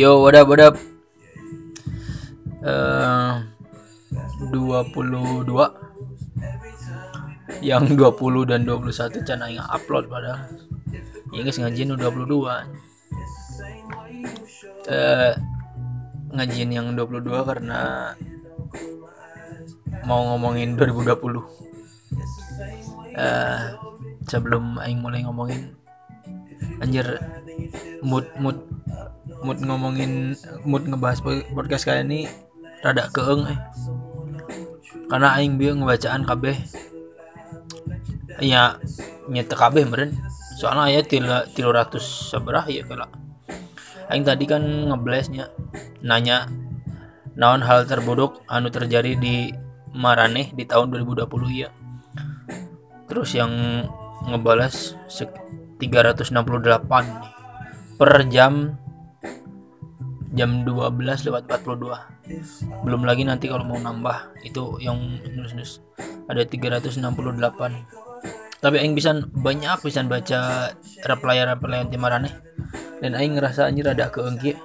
Yo, what up, what up? Eh, 22 yang 20 dan 21 can aing upload padahal. Ya guys ngajian udah 22 eh ngajian yang 22 karena mau ngomongin 2020 eh sebelum aing mulai ngomongin anjir mood mood mood ngomongin mood ngebahas podcast kali ini rada keeng eh. Karena aing bieu ngebacaan kabeh. Ya nyete kabeh meren soalnya aya tilu, tilu ratus seberah ya kala aing tadi kan ngeblesnya nanya naon hal terburuk anu terjadi di Maraneh di tahun 2020 ya terus yang ngebalas 368 nih per jam jam 12 lewat 42 belum lagi nanti kalau mau nambah itu yang nus-nus ada 368 tapi aing bisa banyak bisa baca reply-reply anti marane dan aing ngerasa anjir ada keeng kieu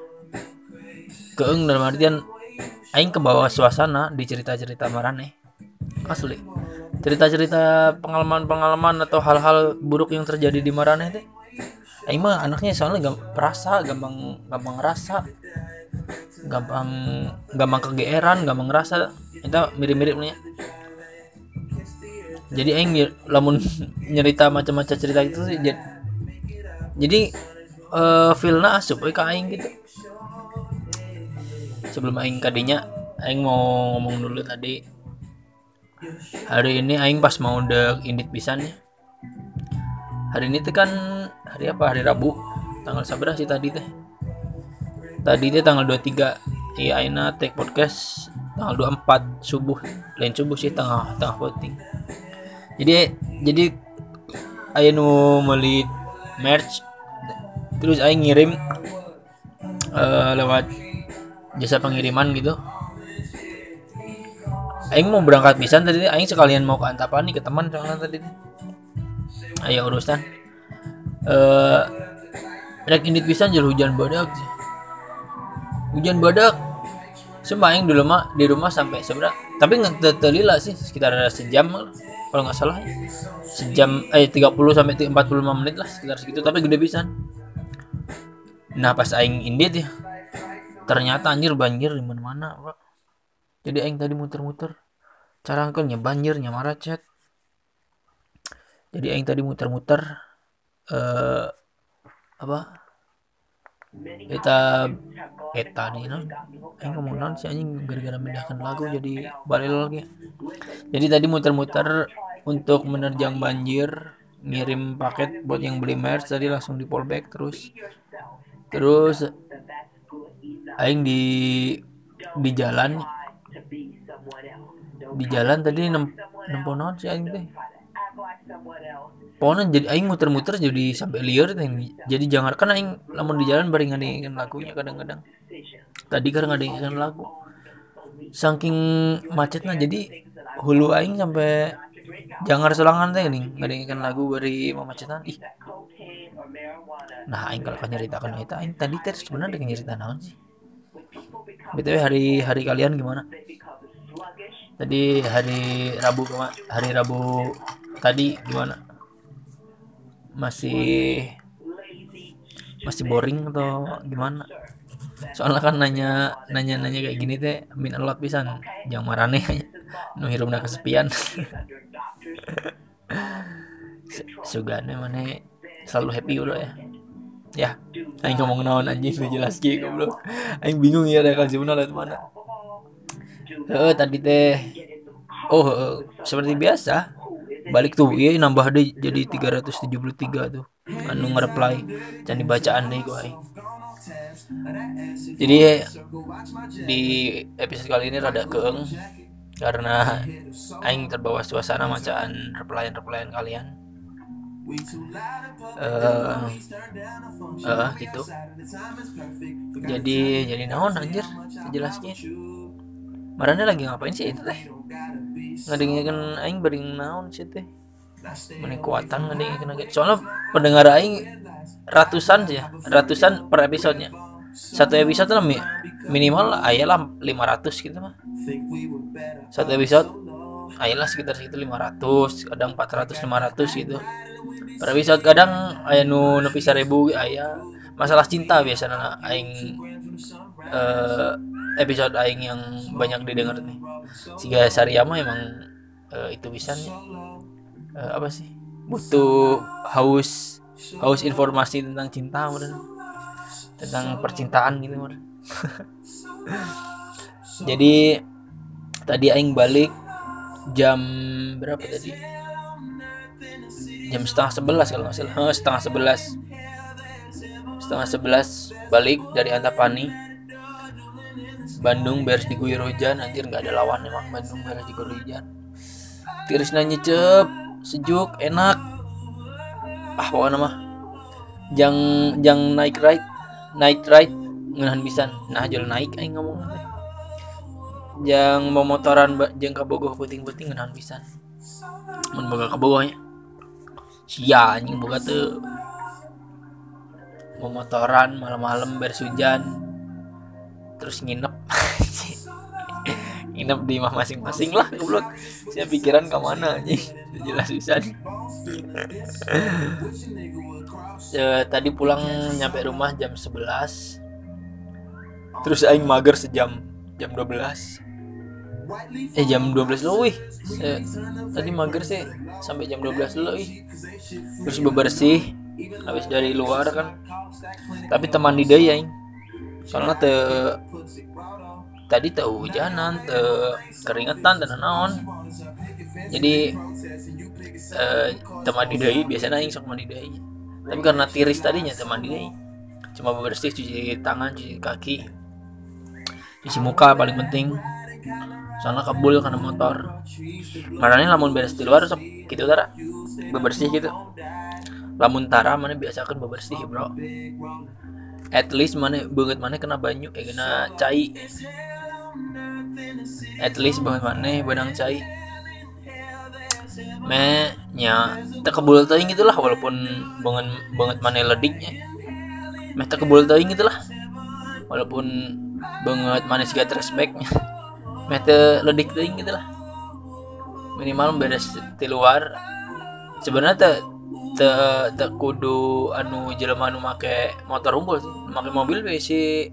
keeng dalam artian aing ke bawah suasana di cerita-cerita marane asli. Cerita-cerita pengalaman-pengalaman atau hal-hal buruk yang terjadi di marane teh Aing mah anaknya soalnya gak perasa, gampang gampang ngerasa, gampang gampang kegeeran, gampang ngerasa. Itu mirip-mirip nih. Jadi aing lamun nyerita macam-macam cerita itu sih jadi, jadi uh, feelnya asup we ka aing gitu. Sebelum aing kadinya aing mau ngomong dulu tadi hari ini aing pas mau dek indit pisannya hari ini tuh kan hari apa? Hari Rabu. Tanggal sabar sih tadi teh. Tadi teh tanggal 23 iya Aina take podcast tanggal 24 subuh. Lain subuh sih tengah tengah voting jadi jadi Ayo nu melit merch terus Ayo ngirim uh, lewat jasa pengiriman gitu. Aing mau berangkat pisan tadi Aing sekalian mau ke Antapani ke teman soalnya tadi ayo urusan eh rek indit pisan jadi hujan badak hujan badak Sumpah Aing dulu mah di rumah sampai seberapa tapi nggak terlila sih sekitar sejam kalau nggak salah. Sejam eh 30 sampai 45 menit lah sekitar segitu tapi gede pisan. Nah pas Aing indit ya ternyata anjir banjir di mana-mana jadi aing tadi muter-muter cara angkelnya banjirnya maracet jadi aing tadi muter-muter eh apa? Kita eta nih non. Aing ngomong non si anjing gara-gara memindahkan lagu jadi balik lagi. Jadi tadi muter-muter untuk menerjang banjir ngirim paket buat yang beli merch tadi langsung di polback terus. Terus aing di di jalan. Di jalan tadi nempo non si aing teh Pokoknya jadi aing muter-muter jadi sampai liar teh. Jadi jangan kan aing lamun di jalan bari ngadengin lagunya kadang-kadang. Tadi kan ngadengin lagu. Saking macetnya jadi hulu aing sampai jangan selangan teh nih ngadengin lagu bari mamacetan ih. Nah aing kalau kan nyeritakan itu aing tadi teh sebenarnya dengan cerita naon sih. BTW hari hari kalian gimana? Tadi hari Rabu hari Rabu tadi gimana? Masih masih boring atau gimana? Soalnya kan nanya nanya nanya kayak gini teh min alot pisan jangan marane nu hirupna kesepian. Sugane mana selalu happy udah ya. Ya, aing ngomong naon anjing udah jelas ki goblok. Aing bingung ya ada kasih mana mana. Heeh, tadi teh Oh, seperti biasa. Balik tuh, iya nambah deh jadi 373 tuh. Anu nge-reply dan dibacaan deh gue. Jadi di episode kali ini rada keeng karena aing terbawa suasana macaan replyan-replyan kalian. Uh, uh, gitu. Jadi jadi naon anjir jelasnya. Marane lagi ngapain sih itu teh? Ngadengin aing bering naon sih teh? mana kuatan kena gitu soalnya pendengar aing ratusan sih ya ratusan per episodenya. Satu episode lah mi- minimal ayalah 500 gitu mah. Satu episode ayalah sekitar segitu 500 kadang 400 500 gitu. Per episode kadang aya nu nepi 1000 aya. Masalah cinta biasanya aing eh, episode aing yang banyak didengar nih. Siga Sariyama emang eh, itu bisa eh, apa sih? Butuh haus haus informasi tentang cinta tentang percintaan gitu jadi tadi aing balik jam berapa tadi? Jam setengah sebelas kalau nggak salah. Setengah sebelas. Setengah sebelas balik dari Antapani Bandung beres diguyur hujan anjir nggak ada lawan emang Bandung beres diguyur hujan. Tirisna nyecep sejuk enak. Ah pokoknya mah. Jang jang naik ride naik ride ngenahan pisan. Nah jual naik aing ngomong. Jang mau motoran jang kabogoh puting-puting ngenahan pisan. Mun boga kabogohnya sia anjing boga tuh mau motoran malam-malam beres hujan terus nginep. Nginep di rumah masing-masing lah goblok. Saya pikiran ke mana anjing? Jelas pisan Eh, tadi pulang nyampe rumah jam 11 terus aing mager sejam jam 12 eh jam 12 loh wih. Saya- tadi mager sih sampai jam 12 loh wih terus bebersih habis dari luar kan. Tapi teman di aing soalnya te tadi teu hujanan te keringetan dan naon jadi eh, teman di deui biasanya aing sok mandi deui. Tapi karena tiris tadinya teman di deui. Cuma bebersih cuci tangan cuci kaki. Cuci muka paling penting. Soalnya kabul karena motor. Marahnya lamun beres di luar sok gitu tara. Bebersih gitu. Lamun tara mana biasa kan bebersih bro at least mana banget mana kena banyu eh kena cai. At least banget mana benang cai. Me nya tak kebul teuing gitulah walaupun banget banget mana lediknya. Me tak kebul teuing gitulah walaupun banget mana siga respectnya. Me teu ledik teuing gitulah. Minimal beres di luar. Sebenarnya te te kudu anu jelema anu make motor unggul sih make mobil we si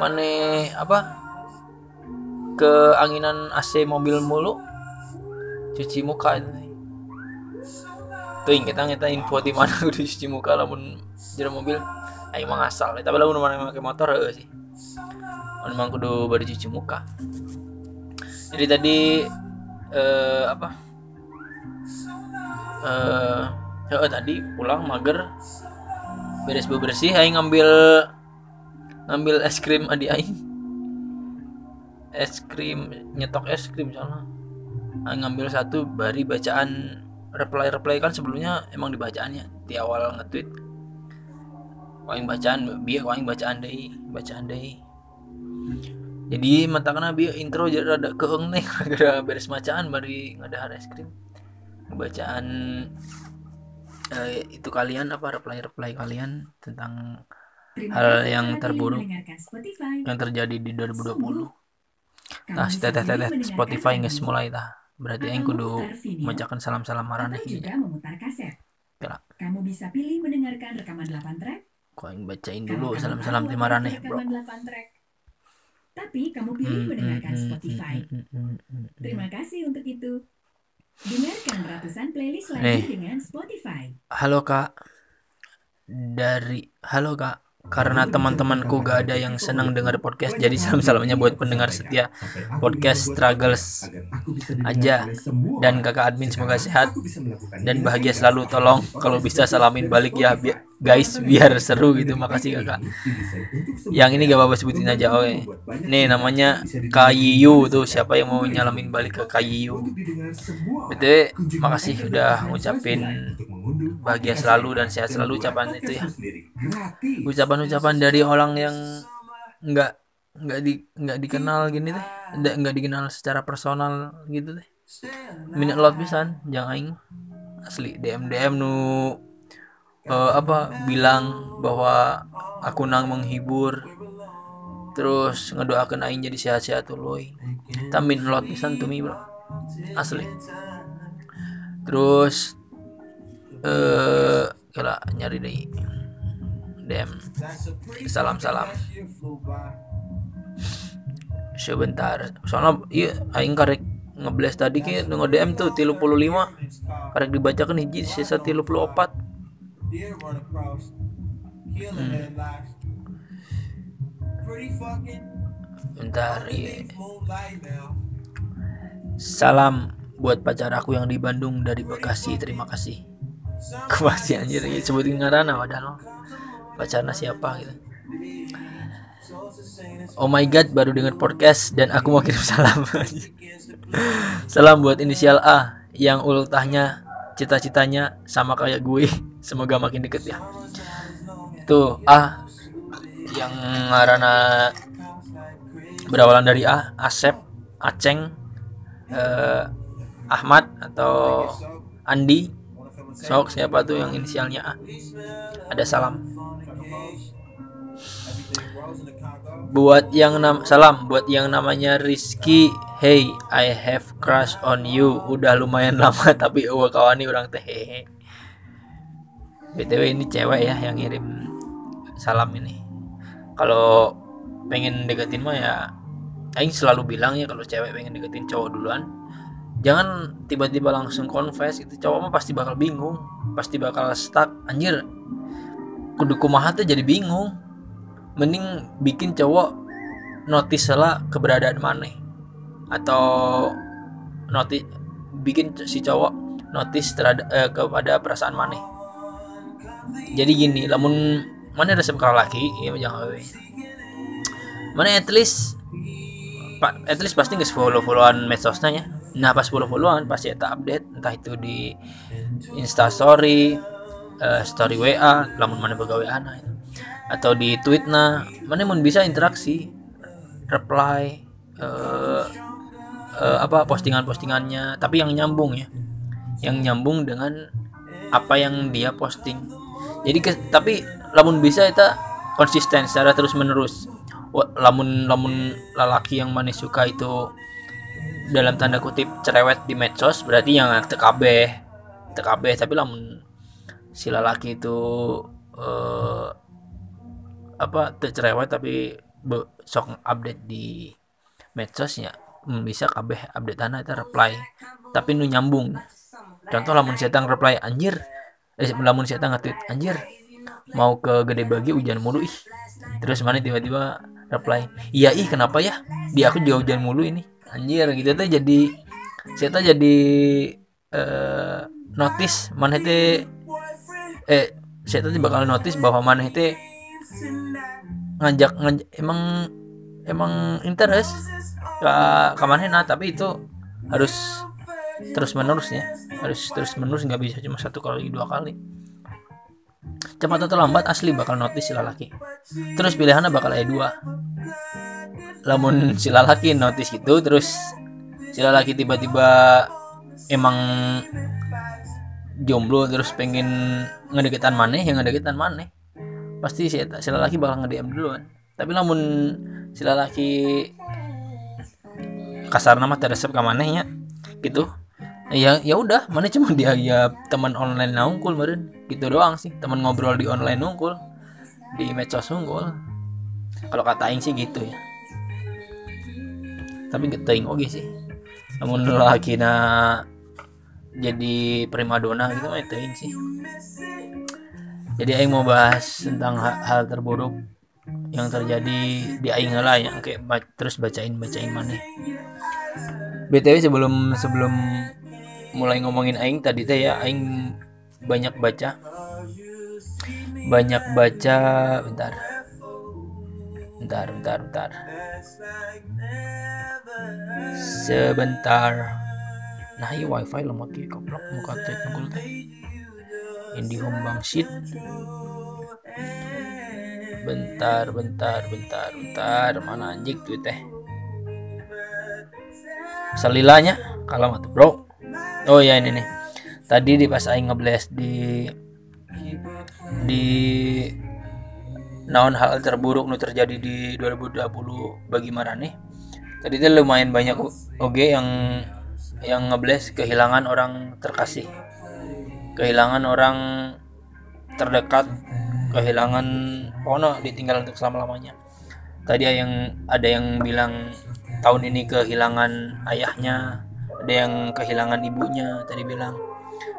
mane apa ke anginan AC mobil mulu cuci muka tuh kita kita info di mana kudu cuci muka lamun jero mobil ayo mah ngasal tapi lamun mana make motor heuh sih. Memang kudu bari cuci muka. Jadi tadi eh apa eh eh, tadi pulang mager. Beres bebersih aing ngambil ngambil es krim adi aing. Es krim nyetok es krim soalnya. Aing ngambil satu bari bacaan reply reply kan sebelumnya emang dibacaannya di awal nge-tweet. Aing bacaan biar aing bacaan deui bacaan deui jadi mata kena biar intro jadi rada keeng nih gara beres bacaan bari ngadahar es krim. Bacaan eh, itu kalian apa reply reply kalian tentang hal yang terburuk yang terjadi di 2020 nah teteh teteh Spotify nggak mulai dah berarti aing kudu mengucapkan salam-salam marane juga memutar kaset. Kira. Kamu bisa pilih mendengarkan rekaman 8 track. kok aing bacain dulu kamu salam-salam apa marane bro Rekaman 8 track. Tapi kamu pilih mendengarkan Spotify. Terima kasih untuk itu. Dengarkan ratusan playlist lagi Nih. dengan Spotify. halo kak. Dari halo kak. Karena teman-temanku gak ada yang senang dengar podcast jadi salam-salamnya buat pendengar setia podcast struggles aja. Dan kakak admin semoga sehat dan bahagia selalu. Tolong kalau bisa salamin balik ya bi- guys biar seru gitu. makasih kakak. yang ini gak apa-apa sebutin aja oh nih namanya Kayiyu tuh. siapa yang mau nyalamin balik ke Kayiyu btw makasih udah ngucapin bahagia selalu dan sehat selalu ucapan itu ya. ucapan-ucapan dari orang yang nggak nggak di nggak dikenal gini deh nggak nggak dikenal secara personal gitu deh minute lot pisan jangan. Aing asli DM DM nu uh, apa bilang bahwa aku nang menghibur. Terus ngedoakan aing jadi sehat-sehat tuh tamin lot pisan tumi bro. Asli. Terus eh uh, nyari deh DM salam salam sebentar. Soalnya iya aing karek ngebles tadi ki nge DM tuh tilu puluh lima. Karek dibacakan hiji sisa tilu puluh opat hmm. bentar iya. salam buat pacar aku yang di Bandung dari Bekasi. terima kasih. Kemasi anjir ya, sebutin ngarana padahal pacarnya siapa gitu. Oh my god baru dengar podcast dan aku mau kirim salam. Salam buat inisial A yang ultahnya cita-citanya sama kayak gue Semoga makin deket ya. Tuh A. Yang ngarana berawalan dari A Asep Aceng eh, Ahmad atau Andi. Sok siapa tuh yang inisialnya A? Ada salam. Buat yang nam salam buat yang namanya Rizky hey I have crush on you. Udah lumayan lama tapi oh kawan ini orang teh btw ini cewek ya yang ngirim salam ini. Kalau pengen deketin mah ya Aing selalu bilang ya kalau cewek pengen deketin cowok duluan jangan tiba-tiba langsung confess itu cowok mah pasti bakal bingung pasti bakal stuck. Anjir kudu kumaha tuh jadi bingung. Mending bikin cowok notice lah keberadaan mana atau notice bikin si cowok notice terhadap eh, kepada perasaan mana jadi gini namun mana resep laki ya jangan mana at least pak at least pasti nggak follow followan medsosnya ya. Nah pas follow followan pasti kita update. Entah itu di instastory uh, story wa lamun mana pegawai anak itu. Atau di tweet nah mana mau bisa interaksi reply uh, uh, apa postingan-postingannya. Tapi yang nyambung ya. Yang nyambung dengan apa yang dia posting jadi ke, tapi lamun bisa itu konsisten secara terus menerus lamun lamun lalaki yang mana suka itu dalam tanda kutip cerewet di medsos berarti yang TKB TKB tapi lamun si lalaki itu uh, apa tercerewet tapi sok update di medsosnya hmm, bisa kabeh update tanah itu reply. Tapi nu nyambung. Contoh lamun siatang reply anjir eh lamun siatang nge-tweet anjir mau ke gede bagi hujan mulu ih. Terus mana tiba-tiba reply iya ih kenapa ya? Di aku juga hujan mulu ini. Anjir gitu tuh jadi saya jadi uh, notice mana itu eh saya tadi bakal notice bahwa mana itu ngajak, ngajak emang emang interest ke nah tapi itu harus terus menerus ya harus terus menerus nggak bisa cuma satu kali dua kali. Cepat atau lambat asli bakal notice si laki terus pilihannya bakal ada dua. Lamun si laki notice gitu terus si laki tiba-tiba emang jomblo terus pengen ngedeketan mana yang ngedeketan mana pasti si, si laki bakal nge-DM duluan. Tapi namun si laki kasar nama teresep ke manehnya gitu ya ya udah mana cuma dia ya teman online nungkul meren gitu doang sih teman ngobrol di online nungkul di medsos nungkul kalau kata aing sih gitu ya. Tapi gak taing oke sih. Namun laki na jadi primadona gitu mah itu sih. Jadi aing mau bahas tentang hal, hal terburuk yang terjadi di aing lah yang kayak terus bacain bacain mana btw sebelum sebelum mulai ngomongin aing tadi teh ya aing banyak baca. Banyak baca bentar. Bentar bentar bentar. Sebentar. Nah ini wifi lemot ki goblok muka teh nunggu teh. IndiHome Bangsit bentar bentar bentar bentar. Mana anjing tuh teh? Salilanya kalau mah bro oh ya ini nih. Tadi di pas aing ngebles di di naon hal terburuk nu terjadi di 2020 bagi Marane tadi itu lumayan banyak oke yang yang ngebles kehilangan orang terkasih kehilangan orang terdekat kehilangan pono ditinggal untuk selama lamanya tadi yang ada yang bilang tahun ini kehilangan ayahnya ada yang kehilangan ibunya tadi bilang.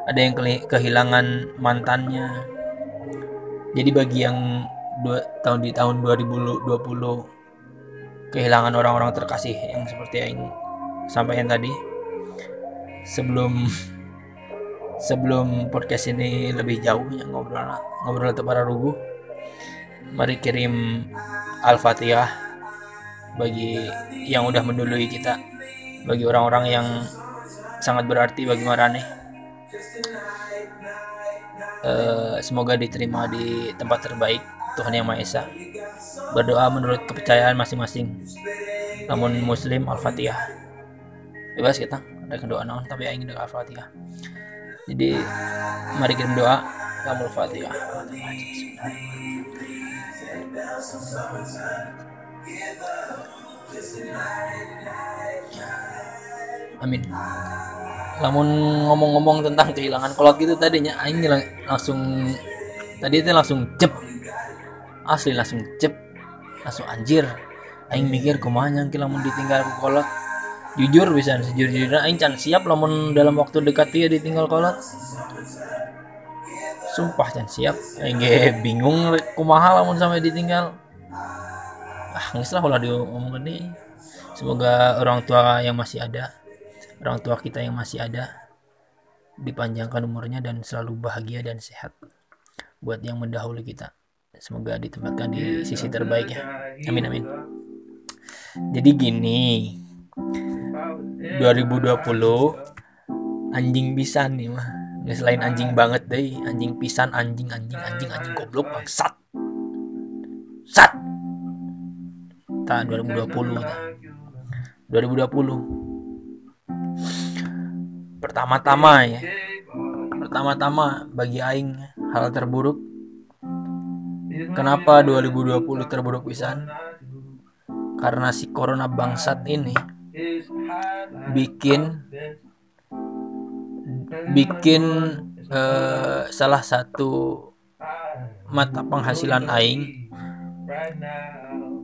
Ada yang kehilangan mantannya. Jadi bagi yang dua, tahun di tahun 2020 kehilangan orang-orang terkasih yang seperti yang sampaikan tadi sebelum sebelum podcast ini lebih jauh yang ngobrol ngobrol para rugu mari kirim al-fatihah bagi yang udah mendului kita bagi orang-orang yang sangat berarti bagi Marane. Uh, semoga diterima di tempat terbaik Tuhan Yang Maha Esa. Berdoa menurut kepercayaan masing-masing. Namun muslim al-fatihah. Bebas kita ada doa naon tapi ingin al-fatihah. Jadi mari kirim doa kamu fatihah Amin. Namun ngomong-ngomong tentang kehilangan kolot gitu tadinya aing langsung tadi itu langsung cep. Asli langsung cep. Langsung anjir. Aing mikir kumaha nyangki lamun ditinggal kolot jujur bisa sejujurnya aing can siap lamun dalam waktu dekat dia ditinggal kolot sumpah can siap aing bingung kumaha lamun sampai ditinggal ah nggak lah ulah diomong ini. Semoga orang tua yang masih ada orang tua kita yang masih ada dipanjangkan umurnya dan selalu bahagia dan sehat buat yang mendahului kita. Semoga ditempatkan di sisi terbaik ya. Amin. Amin jadi gini 2020 anjing pisan nih mah. Selain anjing banget deh anjing pisan anjing anjing anjing anjing goblok bangsat. Sat tahun 2020 ta. 2020 pertama-tama ya. Pertama-tama bagi aing hal terburuk. Kenapa 2020 terburuk pisan? Karena si corona bangsat ini bikin bikin uh, salah satu mata penghasilan aing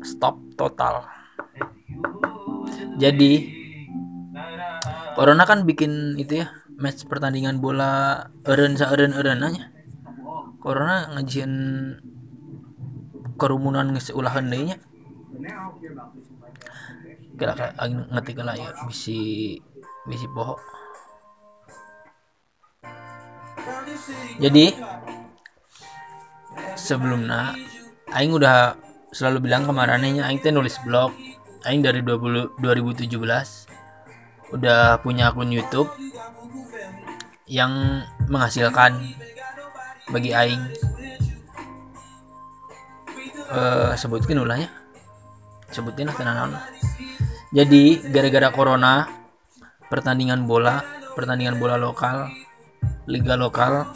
stop total. Jadi corona kan bikin itu ya match pertandingan bola eren sa eren aja corona ngajian kerumunan ngesulahan nya. Kira angin ngetik lah ya bisi bisi bohong jadi sebelumnya aing udah selalu bilang kemarinnya aing teh nulis blog. Aing dari 20, 2017 udah punya akun YouTube yang menghasilkan bagi aing. Uh, sebutkan ulahnya. Sebutin lah tenan jadi gara-gara corona pertandingan bola, pertandingan bola lokal, liga lokal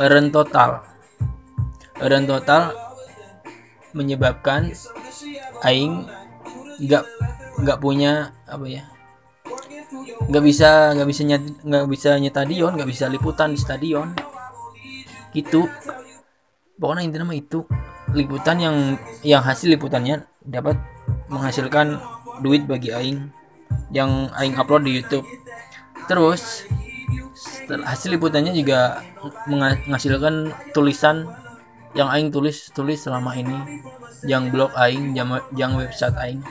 eren total. Eren total menyebabkan aing nggak nggak punya apa ya nggak bisa nggak bisa nggak bisa nyetadion nggak bisa liputan di stadion. Gitu. Pokoknya intinya mah itu. Liputan yang yang hasil liputannya dapat menghasilkan duit bagi aing yang aing upload di YouTube. Terus hasil liputannya juga menghasilkan tulisan yang aing tulis tulis selama ini. Yang blog aing yang, yang website aing.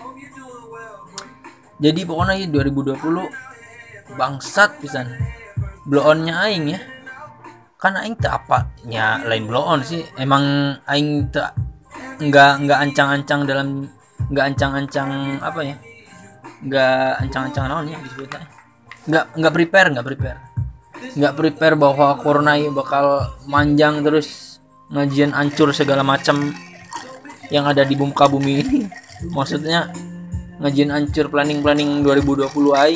Jadi pokoknya 2020 bangsat pisan. Blow onnya aing ya. Kan aing tak apa nya lain blow on sih. Emang aing tak nggak nggak ancang-ancang dalam nggak ancang-ancang apa ya? Nggak ancang-ancang naon ya disebutnya. Nggak nggak prepare nggak prepare. Nggak prepare bahwa corona ini bakal manjang terus ngajian ancur segala macam yang ada di muka bumi ini. Maksudnya ngajian ancur planning planning 2020 ai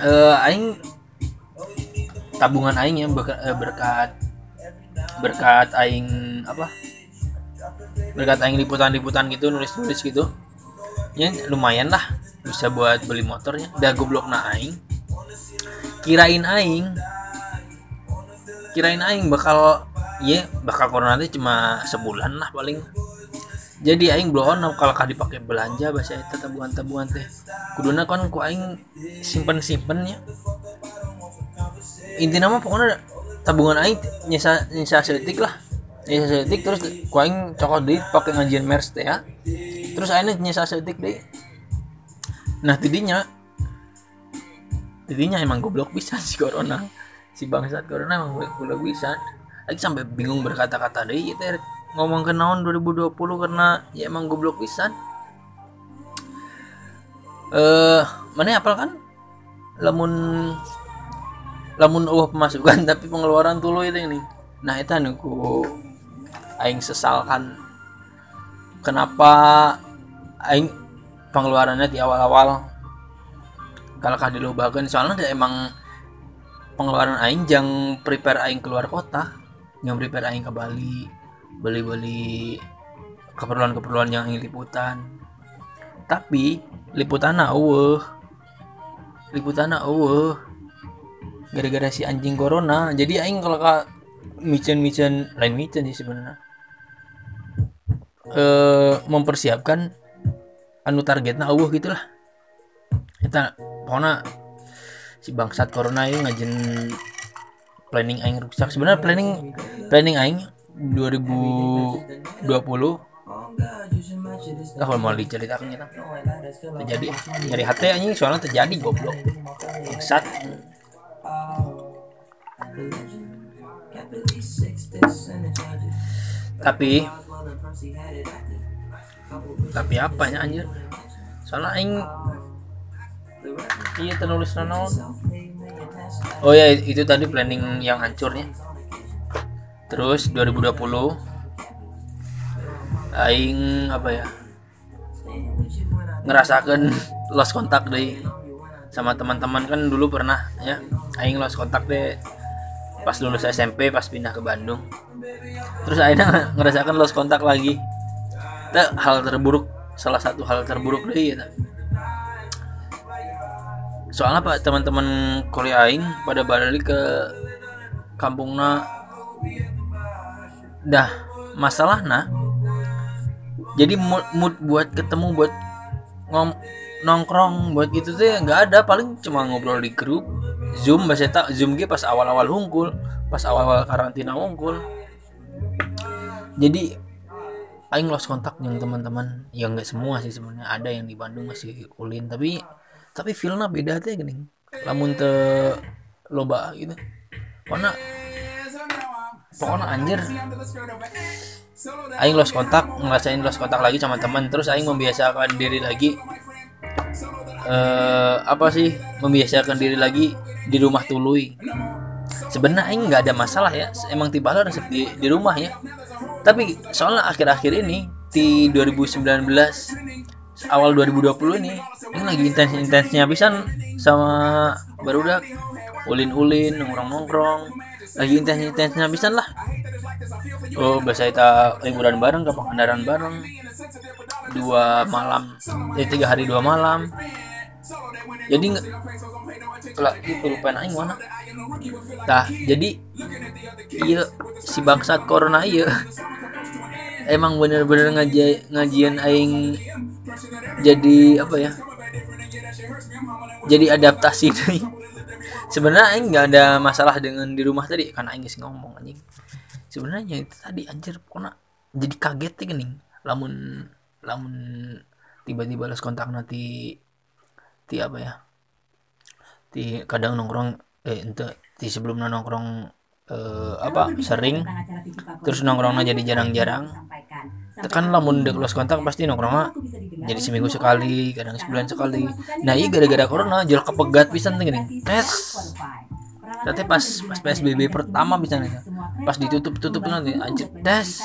uh, eh, aing. Tabungan aing ya berkat, eh, berkat berkat aing apa? Berkat aing liputan-liputan gitu nulis-nulis gitu. Ya lumayan lah bisa buat beli motornya. Udah goblok na aing. Kirain aing. Kirain aing bakal ya bakal corona itu cuma sebulan lah paling. Jadi aing blow on kalau kah dipakai belanja bahasa itu tabungan-tabungan teh. Kuduna kan ku aing simpen-simpen ya intinya mah pokoknya tabungan aing nyisa nyisa setik lah. Nyisa setik terus ku aing cokot deh pakai ngajian mers teh ya. Terus aing nyisa setik deh nah tidinya. Tidinya emang goblok bisa si corona. Si bangsat corona emang goblok bisa lagi sampai bingung berkata-kata deh itu ngomong ke naon 2020 karena ya emang goblok bisa eh mana apal kan? Lamun lamun uh pemasukan tapi pengeluaran tulu itu ini. Nah itu anu ku aing sesalkan. Kenapa aing pengeluarannya di awal-awal. Kalau kah dilubakan soalnya dia emang pengeluaran aing jang prepare aing keluar kota. Yang prepare aing ke Bali beli-beli keperluan-keperluan yang ingin liputan. Tapi liputan eueuh liputan eueuh gara-gara si anjing corona. Jadi aing kalau kak micen-micen lain micen sih sebenarnya. Eh mempersiapkan anu targetnya eueuh gitulah. Kita pokoknya si bangsat corona ini ngajin planning aing rusak sebenarnya planning planning aing 2020 Nah, kalau mau diceritakan kita terjadi. Nyari hati anjing soalnya terjadi goblok. Bangsat. Tapi tapi apanya anjir? Soalnya aing. Iya ternulis naon oh ya itu tadi planning yang hancurnya terus 2020 aing apa ya? Ngerasakan lost kontak deh sama teman-teman. Kan dulu pernah ya aing lost kontak deh pas lulus SMP pas pindah ke Bandung. Terus akhirnya ngerasakan lost kontak lagi itu hal terburuk salah satu hal terburuk deh ya soalnya pak teman-teman kuliah aing pada balik ke kampungna. Dah masalah nah jadi mood, mood buat ketemu buat ngom nongkrong buat gitu tuh nggak ada. Paling cuma ngobrol di grup zoom bahasa tak zoom gitu pas awal-awal hungkul pas awal-awal karantina hungkul jadi aing lost kontak dengan teman-teman. Yang nggak semua sih sebenarnya. Ada yang di Bandung masih ulin. Tapi tapi feelnya beda tuh gini lamun te loba gitu. Karena pokoknya anjir. Aing lost kontak ngerasain lost kontak lagi sama teman. Terus aing membiasakan diri lagi eh apa sih? Membiasakan diri lagi di rumah tului. Sebenarnya aing nggak ada masalah ya. Emang tiba lo resep di, di rumah ya tapi soalnya akhir-akhir ini di 2019 awal 2020 ini ini lagi intens-intensnya pisan sama barudak. Ulin-ulin nongkrong-nongkrong. Lagi intens-intensnya pisan lah. Oh bahasa kita liburan bareng ke Pangandaran bareng. Dua malam eh tiga hari dua malam. Jadi nggak kalau itu lupa aing mana. Nah jadi iya si bangsat corona iya emang bener-bener ngaji ngajian aing jadi apa ya jadi adaptasi nih sebenarnya aing nggak ada masalah dengan di rumah tadi karena aing sih ngomong anjing. Sebenarnya itu tadi anjir pokoknya jadi kaget ya gini. Lamun lamun tiba-tiba les kontak nanti ti apa ya ti kadang nongkrong eh ente ti sebelum nongkrong eh, apa sering? terus nongkrongnya jadi jarang-jarang? tekan lamun dek los kontak pasti nongkrongnya jadi seminggu sekali kadang sebulan sekali. nah iya gara-gara corona jual kepegat pisan nih gini. tes tapi pas pas psbb pertama bisa nih pas ditutup tutup nanti anjir tes.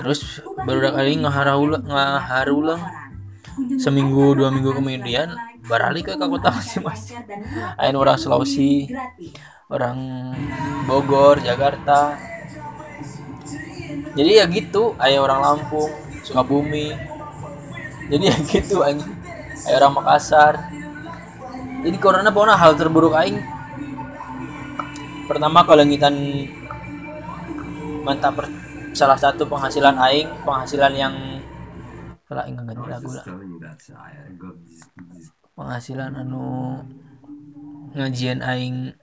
terus baru kali ngaharulang ngaharulang seminggu dua minggu kemudian beralih ke kota masing-masing. aing orang Sulawesi orang Bogor Jakarta. Jadi ya gitu ayah orang Lampung Sukabumi. Jadi ya gitu aing ayah orang Makassar. Jadi corona pokoknya hal terburuk aing. Pertama kalau ngitan mantap per, salah satu penghasilan aing penghasilan yang kalau aing ganti lagu lah penghasilan anu ngajian aing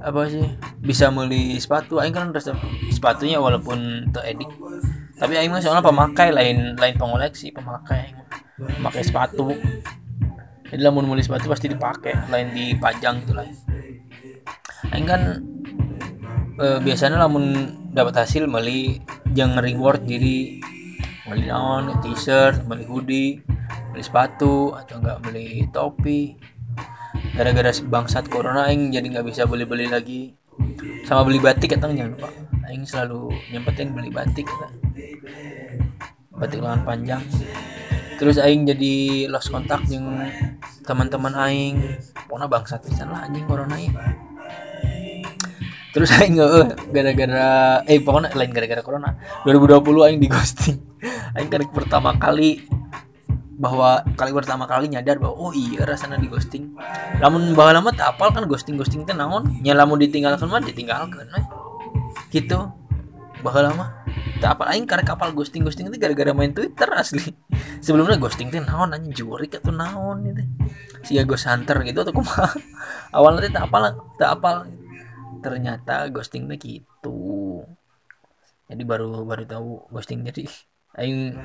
apa sih bisa beli sepatu. Aing kan resep sepatunya walaupun teredik tapi aing mah soalnya pemakai lain lain pengoleksi pemakai aing pakai sepatu. Jadi lah mau sepatu pasti dipakai lain dipajang gitu lain aing kan eh, biasanya lamun dapat hasil beli yang reward diri beli naon t-shirt beli hoodie beli sepatu atau enggak beli topi. Gara-gara bangsat corona aing jadi nggak bisa beli-beli lagi. Sama beli batik katanya jangan lupa. Aing selalu nyempetin beli batik kata. batik lengan panjang. Terus aing jadi lost kontak dengan teman-teman aing. Pokoknya bangsat pisan lah anjing corona ya terus aing nggak gara-gara eh pokoknya lain gara-gara corona. 2020 aing di ghosting aing kan pertama kali bahwa kali pertama kali nyadar bahwa oh iya rasanya di ghosting. Namun bahwa lama tak apal kan ghosting ghosting itu naon? Nyala mau ditinggalkan mah ditinggalkan eh. gitu. Bahwa lama tak apal. Aing karek kapal ghosting ghosting itu gara-gara main twitter asli. Sebelumnya ghosting itu naon anjing jurik atau naon gitu si ghost hunter gitu atau kumaha? Awalnya tak apal tak apal. Ternyata ghosting itu gitu. Jadi baru baru tahu ghosting jadi aing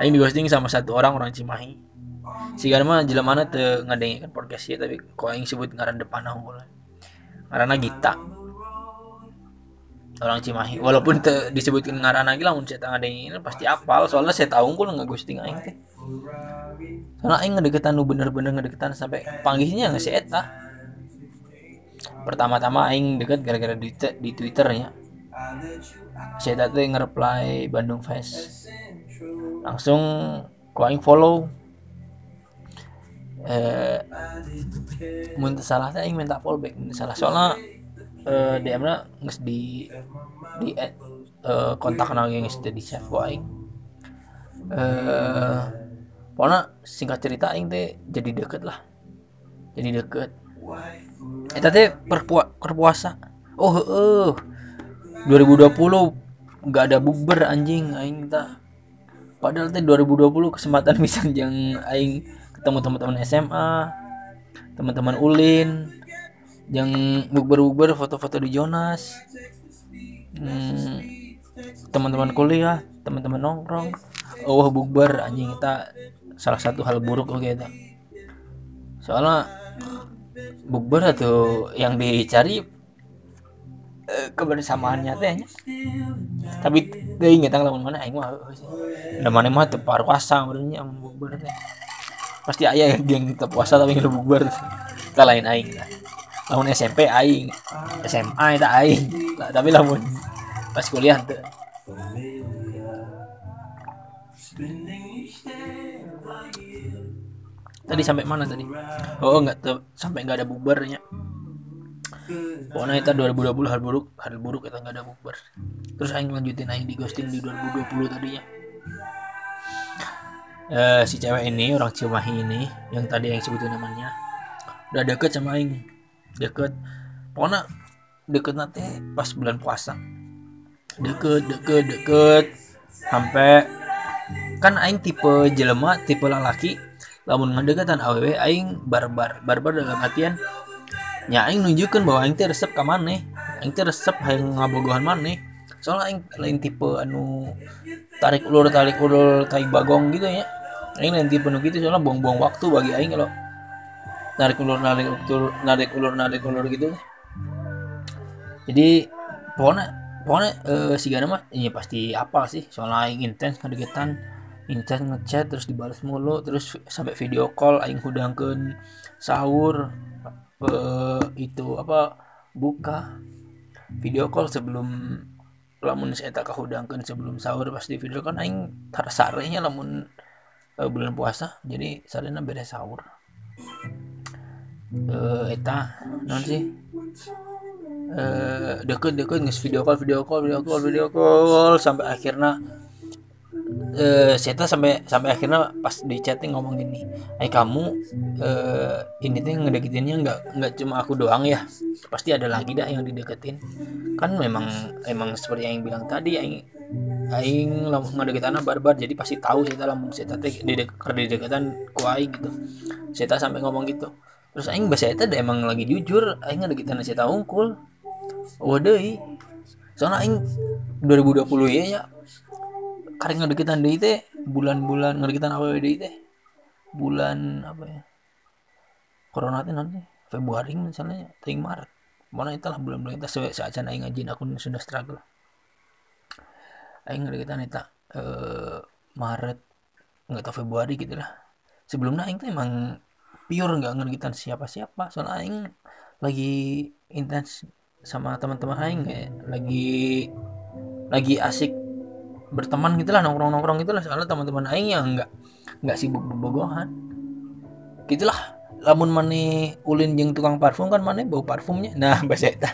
aing di ghosting sama satu orang orang Cimahi. Si mah jelema mana teu ngadengikeun podcast ya tapi kok aing sebut ngaran depan aku ngaranna Gita. Orang Cimahi. Walaupun te, disebutkan ngaran lagi lah saya ini pasti apal. Soalnya saya tahu kok nggak ghosting aing teh. Soalnya aing ngedeketan lu bener-bener ngedeketan sampai panggilnya nggak sih pertama-tama aing deket gara-gara di, di twitternya saya tadi nge-reply Bandung Fest. Langsung ku aing follow. Eh mun salah aing minta fallback mun salah. Soalnya eh DM na geus di di eh, kontak nang geus di save aing eh pokoknya singkat cerita aing teh jadi deket lah. Jadi deket. Eta teh perpuasa. Oh heeh 2020 nggak ada bukber anjing aing tak padahal teh 2020 kesempatan bisa yang aing ketemu teman-teman SMA teman-teman ulin yang bukber-bukber foto-foto di Jonas hmm, teman-teman kuliah teman-teman nongkrong. Oh bukber anjing kita salah satu hal buruk oke okay, soalnya bukber atau yang dicari Eh, kebersamaannya teh tapi dia inget lamun mana aing mah da mana mah teu puasa urangnya bukber teh. Pasti aya yang teu puasa tapi ngeulu bukber kita lain aing lamun SMP aing SMA eta aing tapi lamun pas kuliah teu tadi sampai mana tadi? Oh enggak sampai enggak ada bubarnya pokoknya kita 2020 hal buruk hal buruk kita nggak ada bukber. Terus aing lanjutin aing di ghosting di 2020 tadinya. Uh, si cewek ini orang Cimahi ini yang tadi yang sebutin namanya udah deket sama aing. Deket. Pokoknya deket nanti pas bulan puasa. Deket deket deket. Sampai kan aing tipe jelema tipe lelaki lamun ngedeketan aww aing barbar barbar dalam artian ya aing nunjukkan bahwa aing teh resep ke mana aing teh resep hayang ngabogohan mana soalnya aing lain tipe anu tarik ulur tarik ulur tarik bagong gitu ya. Aing lain tipe anu gitu soalnya buang-buang waktu bagi aing kalau narik ulur narik ulur narik ulur narik ulur gitu. Jadi pokoknya pokoknya uh, si Gana mah ini pasti apa sih. Soalnya aing intens ngedeketan intens ngechat terus dibalas mulu terus sampai video call aing hudangkeun sahur uh, itu apa buka video call sebelum lamun saya tak kahudangkan sebelum sahur pasti video kan aing tarsarehnya lamun uh, bulan puasa jadi sarena beres sahur. Uh, eta non sih? Uh, deket deket nges video call video call video call video call sampai akhirnya uh, saya sampai sampai akhirnya pas di chatting ngomong gini, "Eh kamu uh, ini tuh ngedeketinnya nggak nggak cuma aku doang ya, pasti ada lagi dah yang dideketin." Kan memang emang seperti yang bilang tadi, aing aing lamun ngedeketan barbar jadi pasti tahu saya lamun saya teh di di deketan ku aing gitu. Saya sampai ngomong gitu. Terus aing bahasa eta emang lagi jujur, aing ngedeketan saya unggul. Waduh, soalnya aing 2020 ya ya karek ngedeketan deui teh bulan-bulan ngedeketan awal deui teh. Bulan apa ya? Corona teh nanti Februari misalnya ting Maret. Mana itulah bulan-bulan itu saat saat aing ngajin aku sudah struggle. Aing ngedeketan itu eh Maret nggak tahu Februari gitu lah. Sebelumnya aing tuh emang pure nggak ngedeketan siapa-siapa. Soalnya aing lagi intens sama teman-teman aing kayak lagi lagi asik berteman gitulah nongkrong nongkrong gitulah soalnya teman-teman aing yang nggak nggak sibuk berbogohan. Gitulah. Lamun mana ulin jeng tukang parfum kan mana bau parfumnya. Nah bahasa itu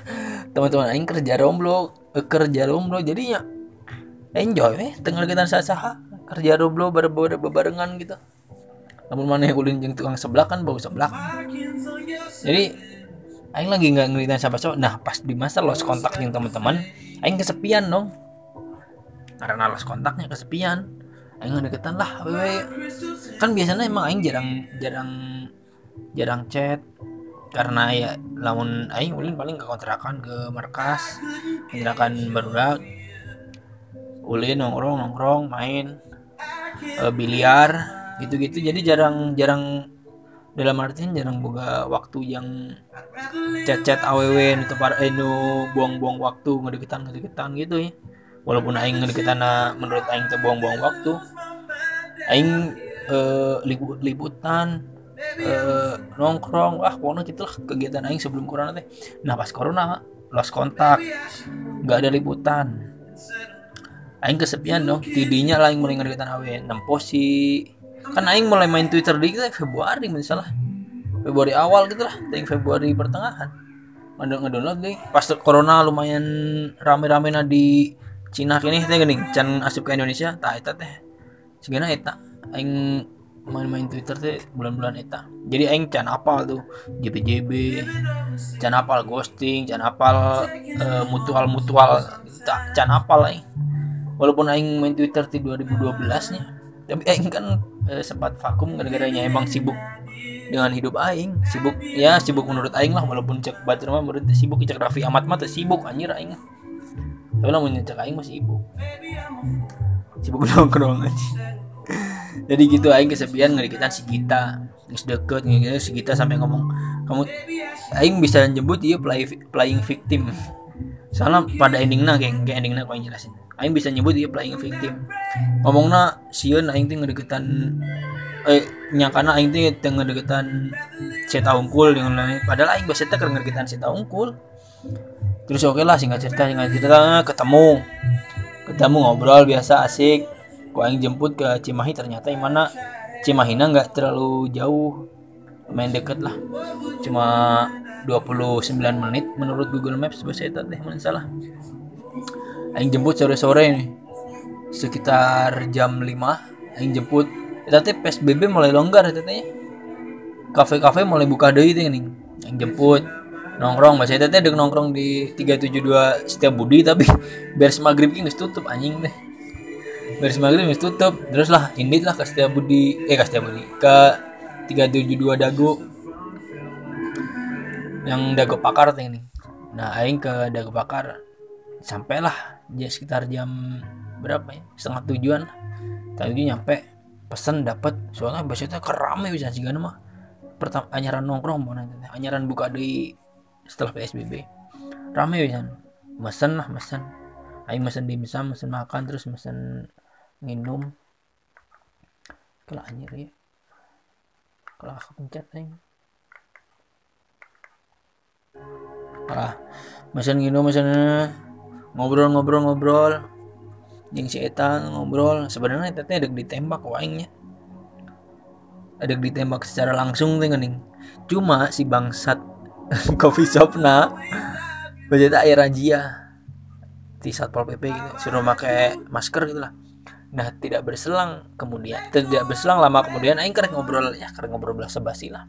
teman-teman aing kerja romblo eh, kerja romblo. Jadinya enjoy eh tengah kita sah kerja romblo berbarengan gitu. Lamun mana ulin jeng tukang sebelah kan bau sebelah jadi aing lagi nggak ngeliatin siapa-siapa nah pas di masa lost kontak yang teman-teman aing kesepian dong karena lost kontaknya kesepian. Aing deketan lah wewe kan biasanya emang aing jarang jarang jarang chat. Karena ya lamun aing ulin paling ke kontrakan ke markas. Kontrakan barudak. Ulin nongkrong nongkrong main e, biliar gitu-gitu. Jadi jarang jarang dalam artian jarang boga waktu yang chat-chat aww itu para eh, buang-buang waktu ngedeketan ngedeketan gitu ya walaupun aing ngedeketan menurut aing teh buang-buang waktu aing uh, libut liputan uh, nongkrong wah pokoknya gitulah kegiatan aing sebelum corona teh. Nah pas corona lost kontak nggak ada liputan aing kesepian dong tidinya lah aing mulai ngedeketan awe nemposi kan aing mulai main twitter di Februari misalnya. Februari awal gitu lah Februari pertengahan. Ngedownload deh. Pas corona lumayan rame-rame di Cina kini teh gini can asup ke Indonesia tak eta teh. Segala eta aing main-main Twitter teh bulan-bulan eta. Jadi aing can apal tuh JBJB can apal ghosting can apal uh, mutual mutual tak can apal aing. Walaupun aing main Twitter di 2012 nya tapi aing kan uh, sempat vakum gara-garanya emang sibuk dengan hidup aing. Sibuk ya sibuk menurut aing lah walaupun cek batur mah menurut sibuk cek Raffi amat mah sibuk anjir aing tapi lah nyecek aing masih ibu. Sibuk nongkrong aja jadi gitu aing kesepian ngerikitan si kita nggak deket ngerikitan si kita sampai ngomong kamu aing bisa jemput dia play, playing victim. Soalnya pada endingnya kayak kayak endingnya kau jelasin. Aing bisa nyebut dia playing victim. Ngomongnya siun aing tuh ngedeketan eh nyakana aing tuh tengah deketan saya unggul dengan lain padahal aing biasa tak ngedeketan saya unggul terus oke okay lah singkat cerita singkat cerita ketemu. Ketemu ngobrol biasa asik. Gua yang jemput ke Cimahi ternyata mana Cimahina nggak terlalu jauh main deket lah. Cuma 29 menit menurut Google Maps bahasa itu teh salah. Aing jemput sore-sore nih sekitar jam 5 Aing jemput. Tadi PSBB mulai longgar teh. Kafe-kafe mulai buka deh itu nih Aing jemput nongkrong bahasa itu teh nongkrong di 372 setiap budi tapi beres maghrib ini tutup anjing deh. Beres maghrib ini tutup terus lah indit lah ke setiap budi eh ke setiap budi ke 372 dago. Yang dago pakar ini. Nah aing ke dago pakar sampailah ya sekitar jam berapa ya? Setengah tujuan tadi nyampe pesen dapat soalnya itu kerame bisa sih mah. Pertama anyaran nongkrong mana anyaran buka di setelah PSBB rame bisa mesen lah mesen. Aing mesen dimsum mesen makan terus mesen minum. Kalau anjir ya. Kalau aku pencet aing. Ah mesen minum mesen ngobrol-ngobrol-ngobrol yang si Eta ngobrol. Sebenarnya Eta ada ditembak waingnya. Ada ditembak secara langsung teh nih cuma si bangsat coffee shop na budget air razia di satpol pp gitu. Suruh pakai masker gitu lah nah tidak berselang kemudian tidak berselang lama kemudian aing kerek ngobrol ya ngobrol belah sebasi lah.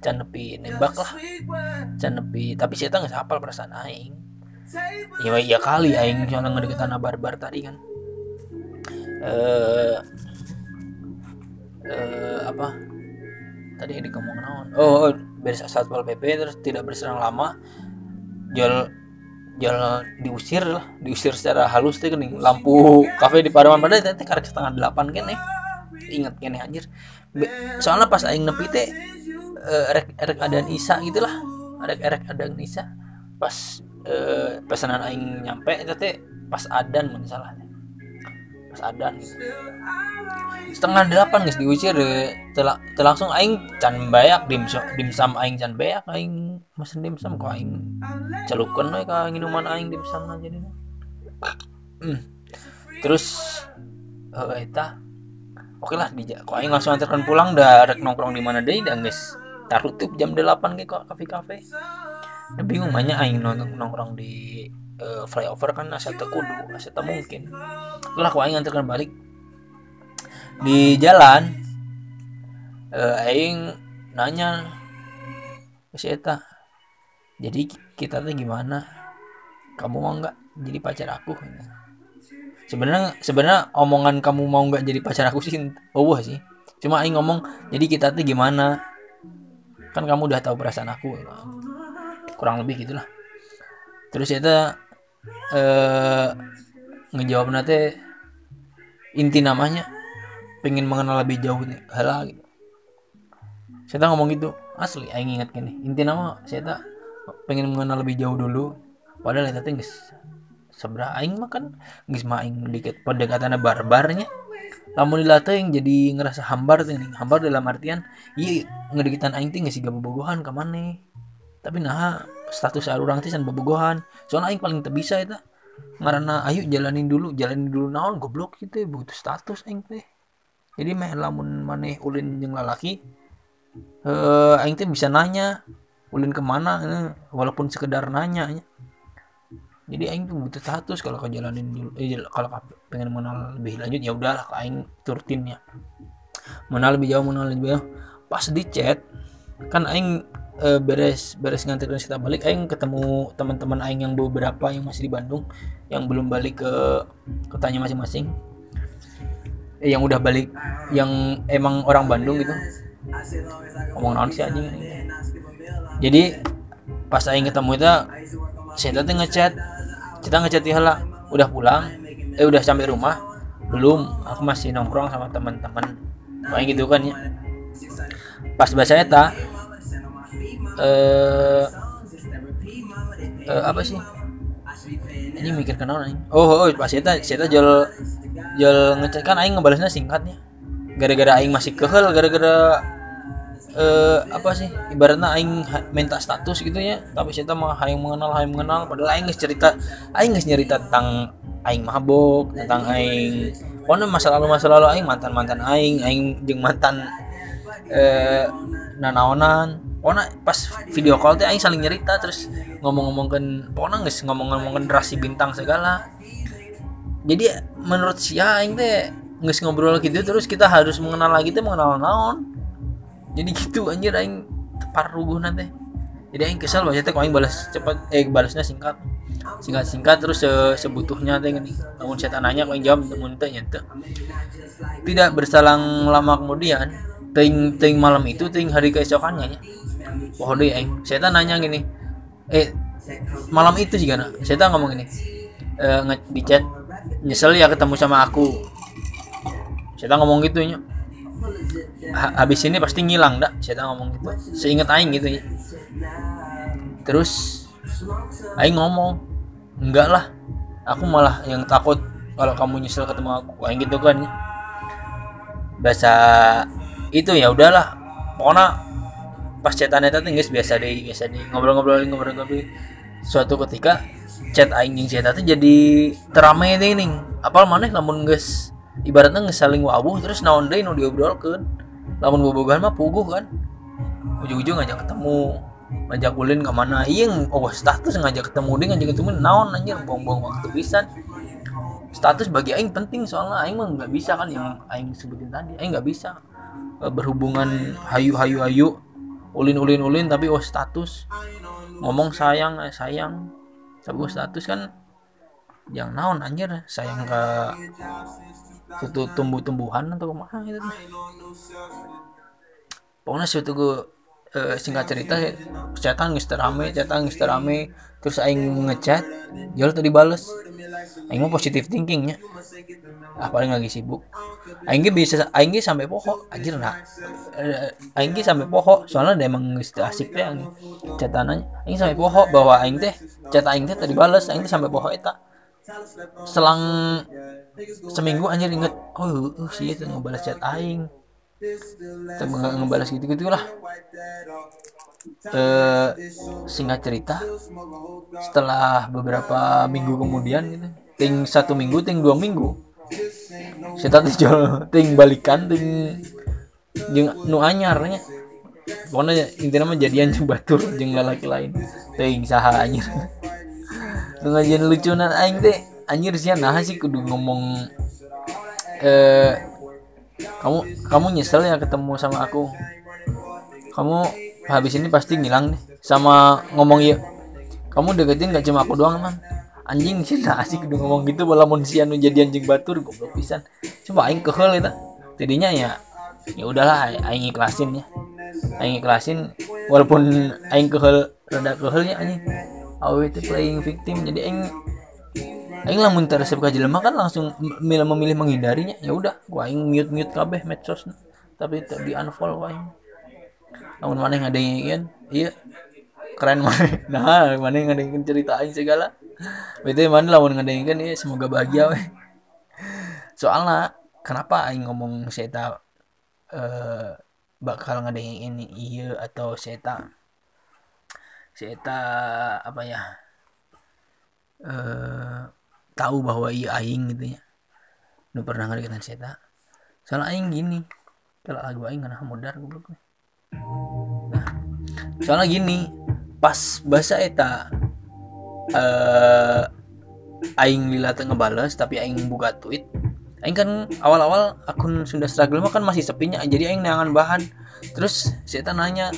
Can nepi nembak lah. Can nepi tapi saya nggak hafal perasaan aing. Ya ya kali aing soalnya ngedeketan barbar tadi kan. Eh eh apa? Tadi yang ngomong naon? Oh, oh beres satpol pp terus tidak berserang lama jual jual diusir lah. Diusir secara halus teh kan lampu kafe di Pademan pada teh karek setengah delapan kan nih ingat kan anjir. Be, soalnya pas aing nepi teh uh, erek erek ada Isa gitulah erek erek ada Isa. Pas uh, pesanan aing nyampe itu teh pas adan mungkin salah gitu setengah delapan guys diusir telah langsung aing can bayak dim dimsum aing can bayak aing mesen dimsum kok aing celukan we ka minuman aing dimsum aja nih hmm. terus uh, eta oke lah di kok aing langsung antarkan pulang dah rek nongkrong di mana deh dan guys. Taruh tuh jam delapan ke kafe kafe bingung banyak aing nongkrong di uh, flyover kan aset kudu aset mungkin. Lah kok aing antarkan balik. Di jalan uh, aing nanya si eta jadi kita tuh gimana? Kamu mau nggak jadi pacar aku? Sebenarnya sebenarnya omongan kamu mau nggak jadi pacar aku sih oh sih. Cuma aing ngomong jadi kita tuh gimana? Kan kamu udah tahu perasaan aku kurang lebih gitulah. Terus eta eh ngejawab nanti inti namanya pengen mengenal lebih jauh nih halah gitu saya ngomong gitu asli aing ingat gini. Inti nama saya tak pengen mengenal lebih jauh dulu. Padahal itu guys seberapa aing makan guys maing dikit pendekatannya barbarnya lamun dilatih yang jadi ngerasa hambar tuh hambar dalam artian iya ngedikitan aing tuh sih gak bobogohan ke mana tapi nah status orang tuh bobogohan soalnya aing paling terbisa itu karena ayo jalanin dulu jalanin dulu naon goblok gitu butuh status aing teh. Jadi meh lamun maneh ulin yang lalaki eh aing teh bisa nanya ulin ke mana eh, walaupun sekedar nanya jadi aing tuh butuh status kalau jalanin dulu eh, kalau pengen mengenal lebih lanjut ya udahlah aing turutinnya mengenal lebih jauh mengenal lebih jauh. Pas di chat kan aing e, beres beres nganterin kita balik. Aing ketemu teman-teman aing yang beberapa yang masih di Bandung yang belum balik ke kotanya masing-masing. Eh, yang udah balik yang emang orang Bandung gitu. Ngomong naon sih anjing? Jadi pas aing ketemu itu saya tadi ngechat. Kita ngechat ya lah udah pulang. Eh udah sampai rumah? Belum aku masih nongkrong sama teman-teman. Kayak gitu kan ya. Pas bahasa eta eh uh, apa sih? Ini mikir kenal nih oh, oh pas eta saya jual jual ngecek kan aing ngebalasnya singkatnya. Gara-gara aing masih kehel gara-gara eh apa sih? Ibaratnya aing minta status gitu ya. Tapi saya mah aing mengenal aing mengenal. Padahal aing cerita aing nggak cerita tentang aing mabok tentang aing pokoknya masa lalu masa lalu aing mantan mantan aing aing jeng mantan eh nanaonan pokoknya pas video call teh aing saling nyerita terus ngomong-ngomongkan pokoknya nggak ngomong-ngomongkan rasi bintang segala. Jadi menurut si aing teh nggak ngobrol gitu terus kita harus mengenal lagi teh mengenal naon. Jadi gitu anjir aing paruguh nanti jadi aing kesal banget teh aing balas cepat eh balasnya singkat. Singkat singkat terus se sebutuhnya teh gini namun saya tanya aing jawab namun tidak berselang lama kemudian ting ting malam itu ting hari keesokannya. Ya wah deh aing saya nanya gini eh malam itu sih kan saya ngomong gini eh, di chat nyesel ya ketemu sama aku. Saya ngomong gitu ya habis ini pasti ngilang dah saya ngomong gitu seingat aing gitu ya terus aing ngomong enggak lah aku malah yang takut kalau kamu nyesel ketemu aku. Aing gitu kan ya bahasa itu ya udahlah. Pokoknya pas chatan itu guys biasa deh biasa deh ngobrol-ngobrol ngobrol-ngobrol suatu ketika chat aing jeung chat teh jadi teramai deh nih apal mana namun guys ibaratnya ngesaling wabuh terus naon deh nu diobrolkeun. Lamun bobogan mah puguh kan. Ujung-ujung ngajak ketemu ngajak ulin ke mana iya oh status ngajak ketemu dia ngajak ketemu naon anjir buang-buang waktu pisan. Status bagi aing penting soalnya aing mah nggak bisa kan yang aing sebutin tadi. Aing nggak bisa berhubungan hayu hayu hayu ulin ulin ulin tapi oh status. Ngomong sayang eh, sayang. Tapi oh status kan yang naon anjir. Sayang ke suatu tumbuh-tumbuhan atau ke mana gitu. Pokoknya suatu gue uh, singkat cerita chatan geus rame chatan geus rame terus aing ngechat jual tadi bales aing mau positif thinkingnya. Ah paling lagi sibuk. Aing bisa aing sampai poho anjir nah eh, aing sampai poho soalnya dia emang asik teh chatananya aing sampai poho bahwa aing teh chat aing teh tadi bales aing teh sampai poho eta. Selang seminggu anjir inget oh uh, sih itu ngebalas chat aing kita ngebalas gitu gitu lah uh, singkat cerita setelah beberapa minggu kemudian gitu ting satu minggu ting dua minggu saya jual ting balikan ting jeng nu anyarnya pokoknya intinya mah jadian jeung batur jeung lelaki lain. Ting saha anjir nu ngajian lucunan aing teh. Anjir sih nah sih kudu ngomong eh kamu kamu nyesel ya ketemu sama aku? Kamu habis ini pasti ngilang nih sama ngomong ya kamu deketin gak cuma aku doang man? Anjing sih nah asik udah ngomong gitu walaupun si anu jadi anjing batur goblok pisan. Coba aing kehel itu jadinya ya ya udahlah aing ikhlasin ya. Aing ikhlasin walaupun aing kehel rada kehelnya anjing. Awe itu playing victim jadi aing aing lamun teresep ka jelema kan langsung milih memilih menghindarinya. Ya udah gua aing mute mute kabeh medsos tapi di unfollow aing. Lamun mana yang ada yang iya keren mana nah mana yang ada yang cerita aing segala. Betul mana lamun yang kan iya semoga bahagia weh soalnya kenapa aing ngomong saya uh, bakal ngadain ini iya atau saya saya apa ya eh tahu bahwa iya aing gitu ya. Nu pernah ngedeketin seta soalnya aing gini kalau lagu aing karena modar goblok nah soalnya gini pas bahasa eta uh, aing lila ngebales tapi aing buka tweet aing kan awal-awal akun sudah struggle kan masih sepinya jadi aing neangan bahan. Terus saya nanya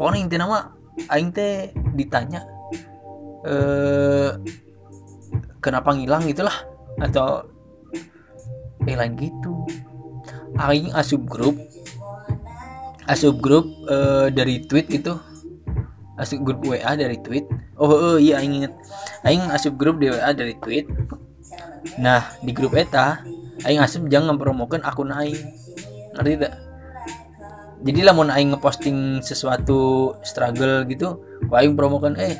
pokoknya intinya mah aing teh ditanya eh kenapa ngilang gitulah. Atau eh lain gitu. Aing asup grup asup grup uh, dari tweet itu. Asup grup WA dari tweet. Oh, oh iya aing inget aing asup grup di WA dari tweet. Nah di grup eta aing asup jangan promokan akun aing. Ngerti tidak jadi lah mau aing ngeposting sesuatu struggle gitu aing promokan eh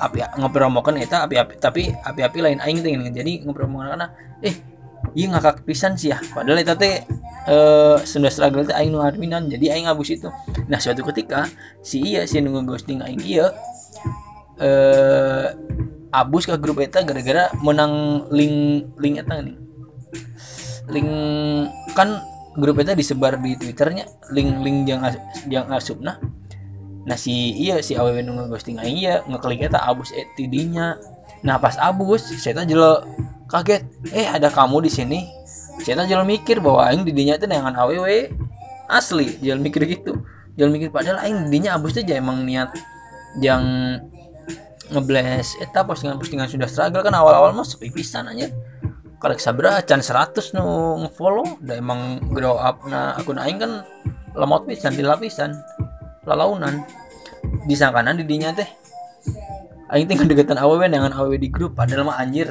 api ngepromokan eta api api tapi api api lain aing teh jadi ngepromokan karena eh iya ngakak pisan sih ya. Padahal eta teh eh sudah struggle teh aing nu adminan jadi aing abus itu. Nah suatu ketika si iya si nunggu ghosting aing iya eh abus ke grup eta gara-gara menang link link eta nih link kan grup eta disebar di twitternya link link yang yang asupna nah si iya si aww nu ghosting aing iya ngeklik eta abus eh, tidinya nah pas abus saya jelo kaget eh ada kamu di sini? Saya jelo mikir bahwa aing didinya itu dengan aww asli jelo mikir gitu. Jelo mikir padahal aing didinya abus aja emang niat yang ngebles eta postingan-postingan sudah struggle kan awal-awal mah sepi pisan aja kalau sabra can 100 nu ngefollow udah emang grow up nah akun aing kan lemot pisan dilapisan lalaunan disangkanan didinya teh. Aing tinggal deketan aww dengan aww di grup padahal mah anjir.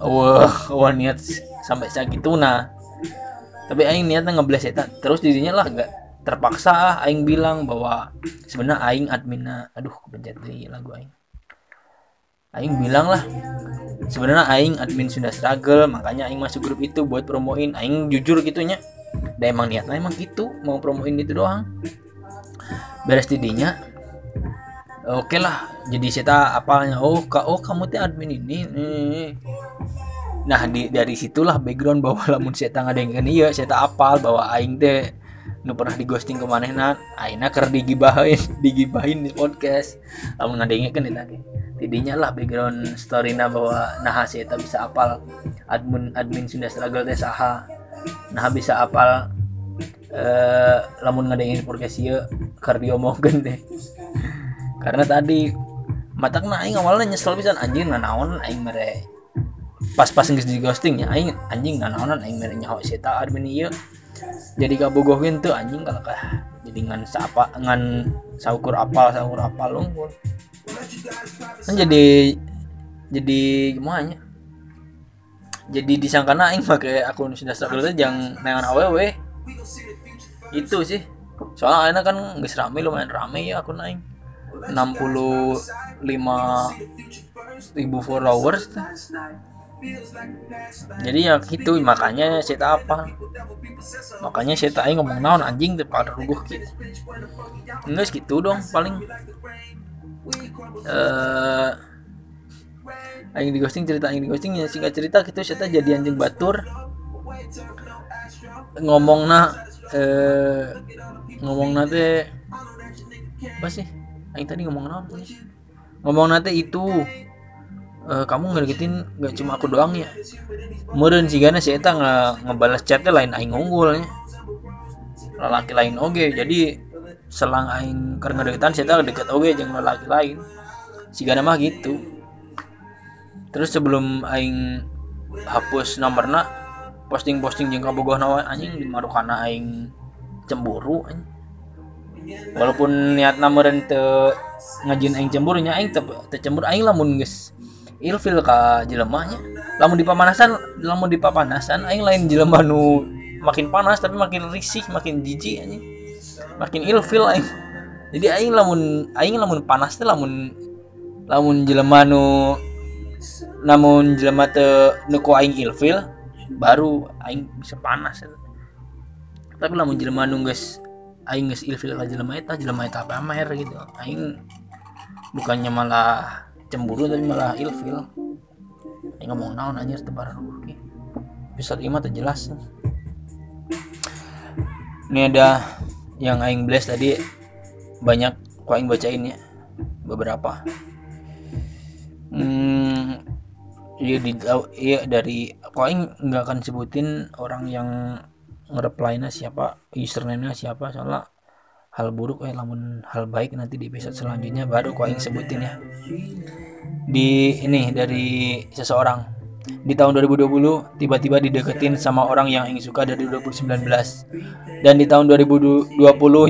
Wah wah niat sampai segitu nah tapi aing niatnya ngebles eta. Terus didinya lah gak terpaksa aing bilang bahwa sebenarnya aing adminnya aduh kepencet di lagu aing. Aing bilang lah sebenarnya aing admin sudah struggle makanya aing masuk grup itu buat promoin. Aing jujur gitunya. Dan emang niatnya emang gitu mau promoin itu doang beres tidinya oke okay lah jadi saya apalnya oh ka oh kamu tuh admin ini nih nah di dari situlah background bahwa lamun saya tangga dengan iya saya tak apal bahwa aing teh nu pernah di ghosting ke mana aina ker digibahin digibahin di podcast. Lamun ngadengin kan itu tidinya lah background story na bahwa nah saya bisa apal admin admin sudah struggle teh saha nah bisa apal eh lamun ngadengin podcast iya ker diomongkeun deh karena tadi matak na aing awalnya nyesel bisa anjing naon aing mere pas-pas nggak di ghosting ya aing anjing naonan aing mere nyaho seta admin ieu. Jadi kabogohin tuh anjing kalau kah jadi ngan siapa ngan saukur apal saukur apal unggul kan jadi jadi gimana jadi disangka aing pakai akun sudah itu jangan nengan aww itu sih. Soalnya akhirnya kan nggak rame lumayan rame ya akun aing. 65 ribu followers. Tuh jadi ya gitu makanya saya apa? Makanya saya tak ngomong naon anjing tuh pada ruguh gitu enggak gitu dong paling. Eh uh, di ghosting cerita aing di ghosting ya singkat cerita gitu saya jadi anjing batur. Ngomong na eh ngomong nate apa sih? Aing tadi ngomong naon ngomong nate itu uh, kamu ngedeketin gak cuma aku doang ya? Meren sih gana sih nge ngebalas chatnya lain aing unggulnya lelaki lain oke okay. jadi selang aing karena deketan saya deket oke okay, jangan lelaki lain. Si gana mah gitu. Terus sebelum aing hapus nomorna posting-posting jeung kabogoh nawa anjing di marukana aing cemburu anjing walaupun niat namuran te ngajin aing cemburunya aing te, cemburu aing lamun geus ilfil ka jelemahnya. Lamun di pamanasan lamun di pamanasan aing lain jelema nu makin panas tapi makin risih makin jijik anjing. Makin ilfil aing. Jadi aing lamun aing lamun panas teh lamun lamun jelema nu namun jelema teu nu aing ilfil baru aing bisa panas tapi lamun jelema nu geus aing geus ilfil ka jelema eta jelema eta pamer gitu. Aing bukannya malah cemburu tapi malah ilfil. Ini ngomong naon anjir tebar oke. Bisa lima terjelas ini ada yang aing bless tadi banyak kok aing bacain ya beberapa. Hmm, iya di iya dari kok aing nggak akan sebutin orang yang nge-reply-nya siapa username-nya siapa soalnya hal buruk eh namun hal baik nanti di episode selanjutnya baru yang sebutin ya. Di ini dari seseorang. Di tahun 2020 tiba-tiba dideketin sama orang yang ingin suka dari 2019 dan di tahun 2020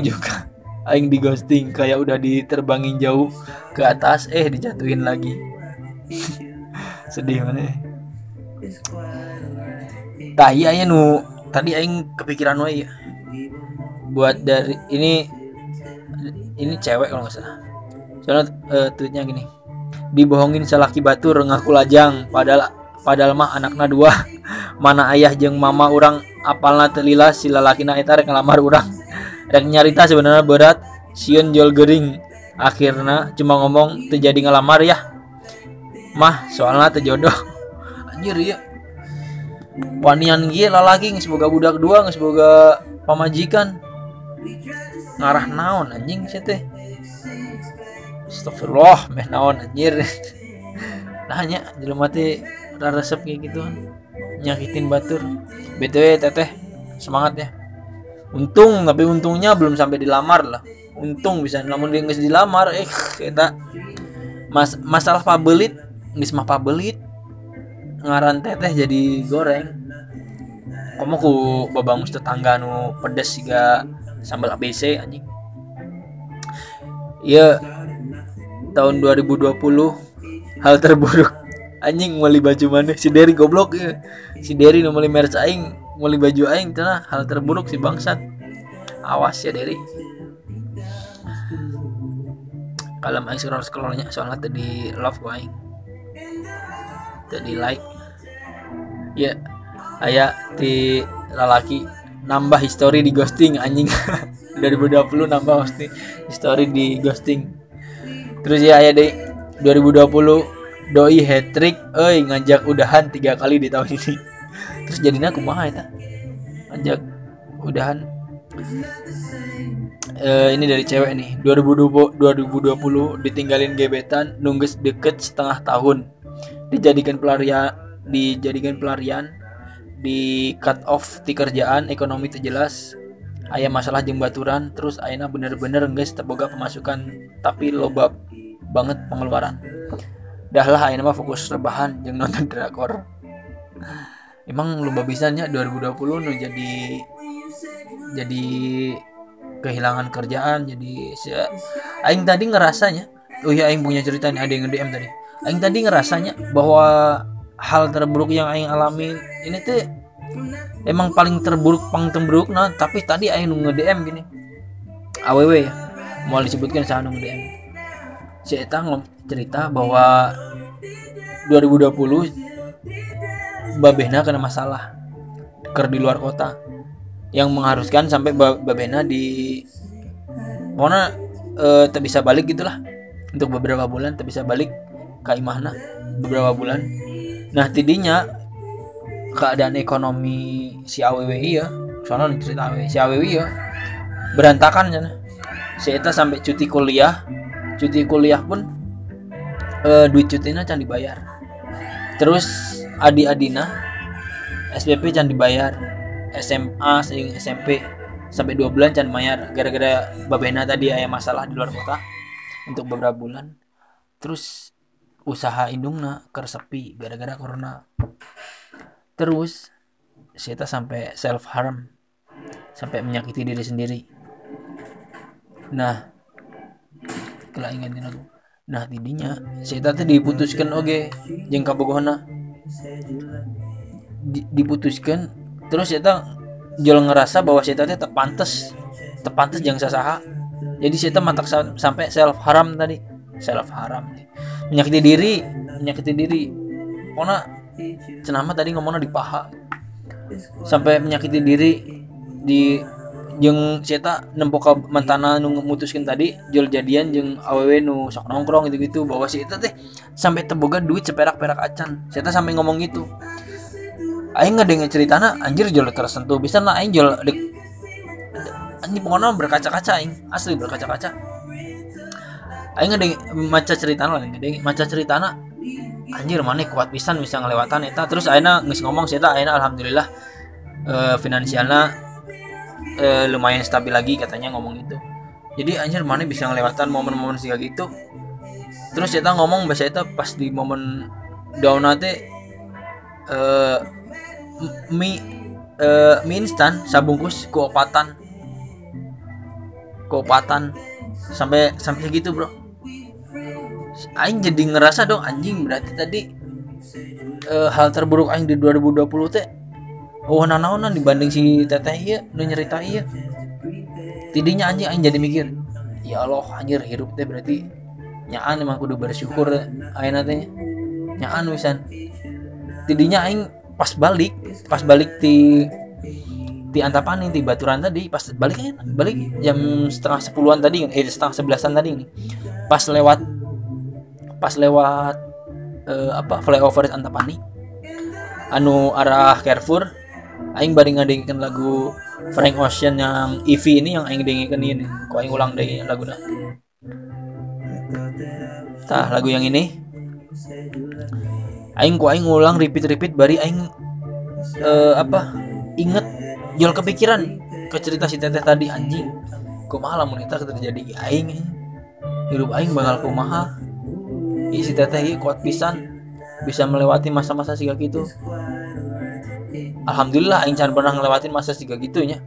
juga aing di ghosting kayak udah diterbangin jauh ke atas eh dijatuhin lagi sedih mana tah iya nu. Tadi aing kepikiran wae ya buat dari ini ini cewek kalau nggak salah. Soalnya uh, tweetnya gini. Dibohongin selaki batur ngaku lajang padahal padahal mah anaknya dua. Mana ayah jeng mama orang apalna telila si lalakina eta rek ngelamar orang rek nyarita sebenarnya berat siun jual gering akhirnya cuma ngomong terjadi ngelamar ya mah soalnya terjodoh anjir ya wanian gila lalaki semoga budak dua semoga pamajikan. Ngarah naon anjing sih teh. Astagfirullah meh naon anjir. Nanya jelema teh resep kayak gitu. Nyakitin batur. Btw teteh semangat ya. Untung tapi untungnya belum sampai dilamar lah. Untung bisa namun dia nggak dilamar eh kita mas masalah pabelit nggak mah pabelit ngaran teteh jadi goreng. Kamu ku babangus tetangga nu pedes juga sambal ABC anjing. Iya tahun 2020 hal terburuk. Anjing mulai baju mana? Si Derry goblok ya si Derry nu mulai merch aing mulai baju aing cenah hal terburuk si bangsat. Awas ya Derry. Kalau aing scroll scrollnya soalnya tadi love ku aing tadi like. Ya ayah di lalaki nambah history di ghosting anjing. 2020 nambah hosting history di ghosting. Terus ya ayah deh 2020 doi hat trick euy ngajak udahan tiga kali di tahun ini. Terus jadinya aku mah eta? Ngajak udahan. Eh, ini dari cewek nih. 2020 2020 ditinggalin gebetan nunggu deket setengah tahun dijadikan pelarian dijadikan pelarian di cut off di kerjaan ekonomi terjelas ayah masalah jeng baturan terus ayana bener-bener guys terboga pemasukan tapi loba banget pengeluaran. Dah lah ayana mah fokus rebahan jeng nonton drakor. Emang loba bisanya 2020 nu jadi jadi kehilangan kerjaan jadi aing tadi ngerasanya oh iya aing punya cerita nih ada yang nge-DM tadi aing tadi ngerasanya bahwa hal terburuk yang aing alami ini tuh emang paling terburuk paling terburuk nah tapi tadi aing nge-DM gini. Aww ya mau disebutkan saya nge-DM si Eta cerita bahwa 2020 babehna kena masalah ker di luar kota yang mengharuskan sampai babena di mana eh, tak bisa balik gitulah. Untuk beberapa bulan tak bisa balik ke imahna beberapa bulan. Nah tidinya keadaan ekonomi si aww iya. Soalnya cerita aww si aww iya. Berantakan ya si Eta sampai cuti kuliah. Cuti kuliah pun eh, duit cutinya can dibayar. Terus adi adina SPP can dibayar. SMA sing SMP sampai dua bulan can mayar. Gara-gara babena tadi ayah masalah di luar kota. Untuk beberapa bulan. Terus usaha indungna kersepi gara-gara corona. Terus saya sampai self harm sampai menyakiti diri sendiri. Nah kalau ingatin aku nah tidinya saya tuh diputuskan oke okay, jengka bogohana diputuskan terus kita jual ngerasa bahwa kita teh tepantes tepantes jangan sasaha. Jadi kita mantak sampai self haram tadi. Self haram menyakiti diri menyakiti diri. Karena cenama tadi ngomongnya di paha. Sampai menyakiti diri di jeng nempok mantana nu memutuskan tadi jual jadian jeng aww nu sok nongkrong gitu gitu bahwa si teh sampai teboga duit seperak perak acan seta sampai ngomong gitu. Aing ngedengar ceritana anjir jual tersentuh. Bisa lah aing jual dek anjing pokoknya berkaca-kaca aing asli berkaca-kaca aing ngedengar maca ceritana lah ngedengar maca ceritana. Anjir mana kuat pisan bisa ngelewatan eta. Terus aina nggak ngomong sih aina alhamdulillah uh, finansialnya uh, lumayan stabil lagi katanya ngomong itu jadi anjir mana bisa ngelewatan momen-momen sih gitu. Terus kita ngomong bahasa itu pas di momen down nanti uh, mie uh, mie instan sabungkus keopatan keopatan sampai sampai segitu bro Aing jadi ngerasa dong anjing berarti tadi uh, hal terburuk Aing di 2020 teh oh nanaonan dibanding si teteh iya nu nyerita iya tidinya anjing Aing jadi mikir ya Allah anjir hidup teh berarti nyaan emang kudu bersyukur ayeuna teh nyaan wisan tidinya Aing pas balik pas balik di di Antapani di Baturan tadi pas balik balik jam setengah sepuluhan tadi eh setengah sebelasan tadi nih pas lewat pas lewat uh, apa flyover Antapani. Anu arah Carrefour. Aing bari ngadengin lagu Frank Ocean yang EV ini yang aing dengerin ini kok aing ulang deh lagu dah. Tah lagu yang ini. Aing ku aing ngulang repeat repeat bari aing uh, apa inget jual kepikiran ke cerita si teteh tadi anjing. Kumaha lamun eta terjadi? Aing hidup aing bakal kumaha Ih, si teteh kuat pisan. Bisa melewati masa-masa siga gitu Alhamdulillah aing can pernah ngelewatin masa siga gitunya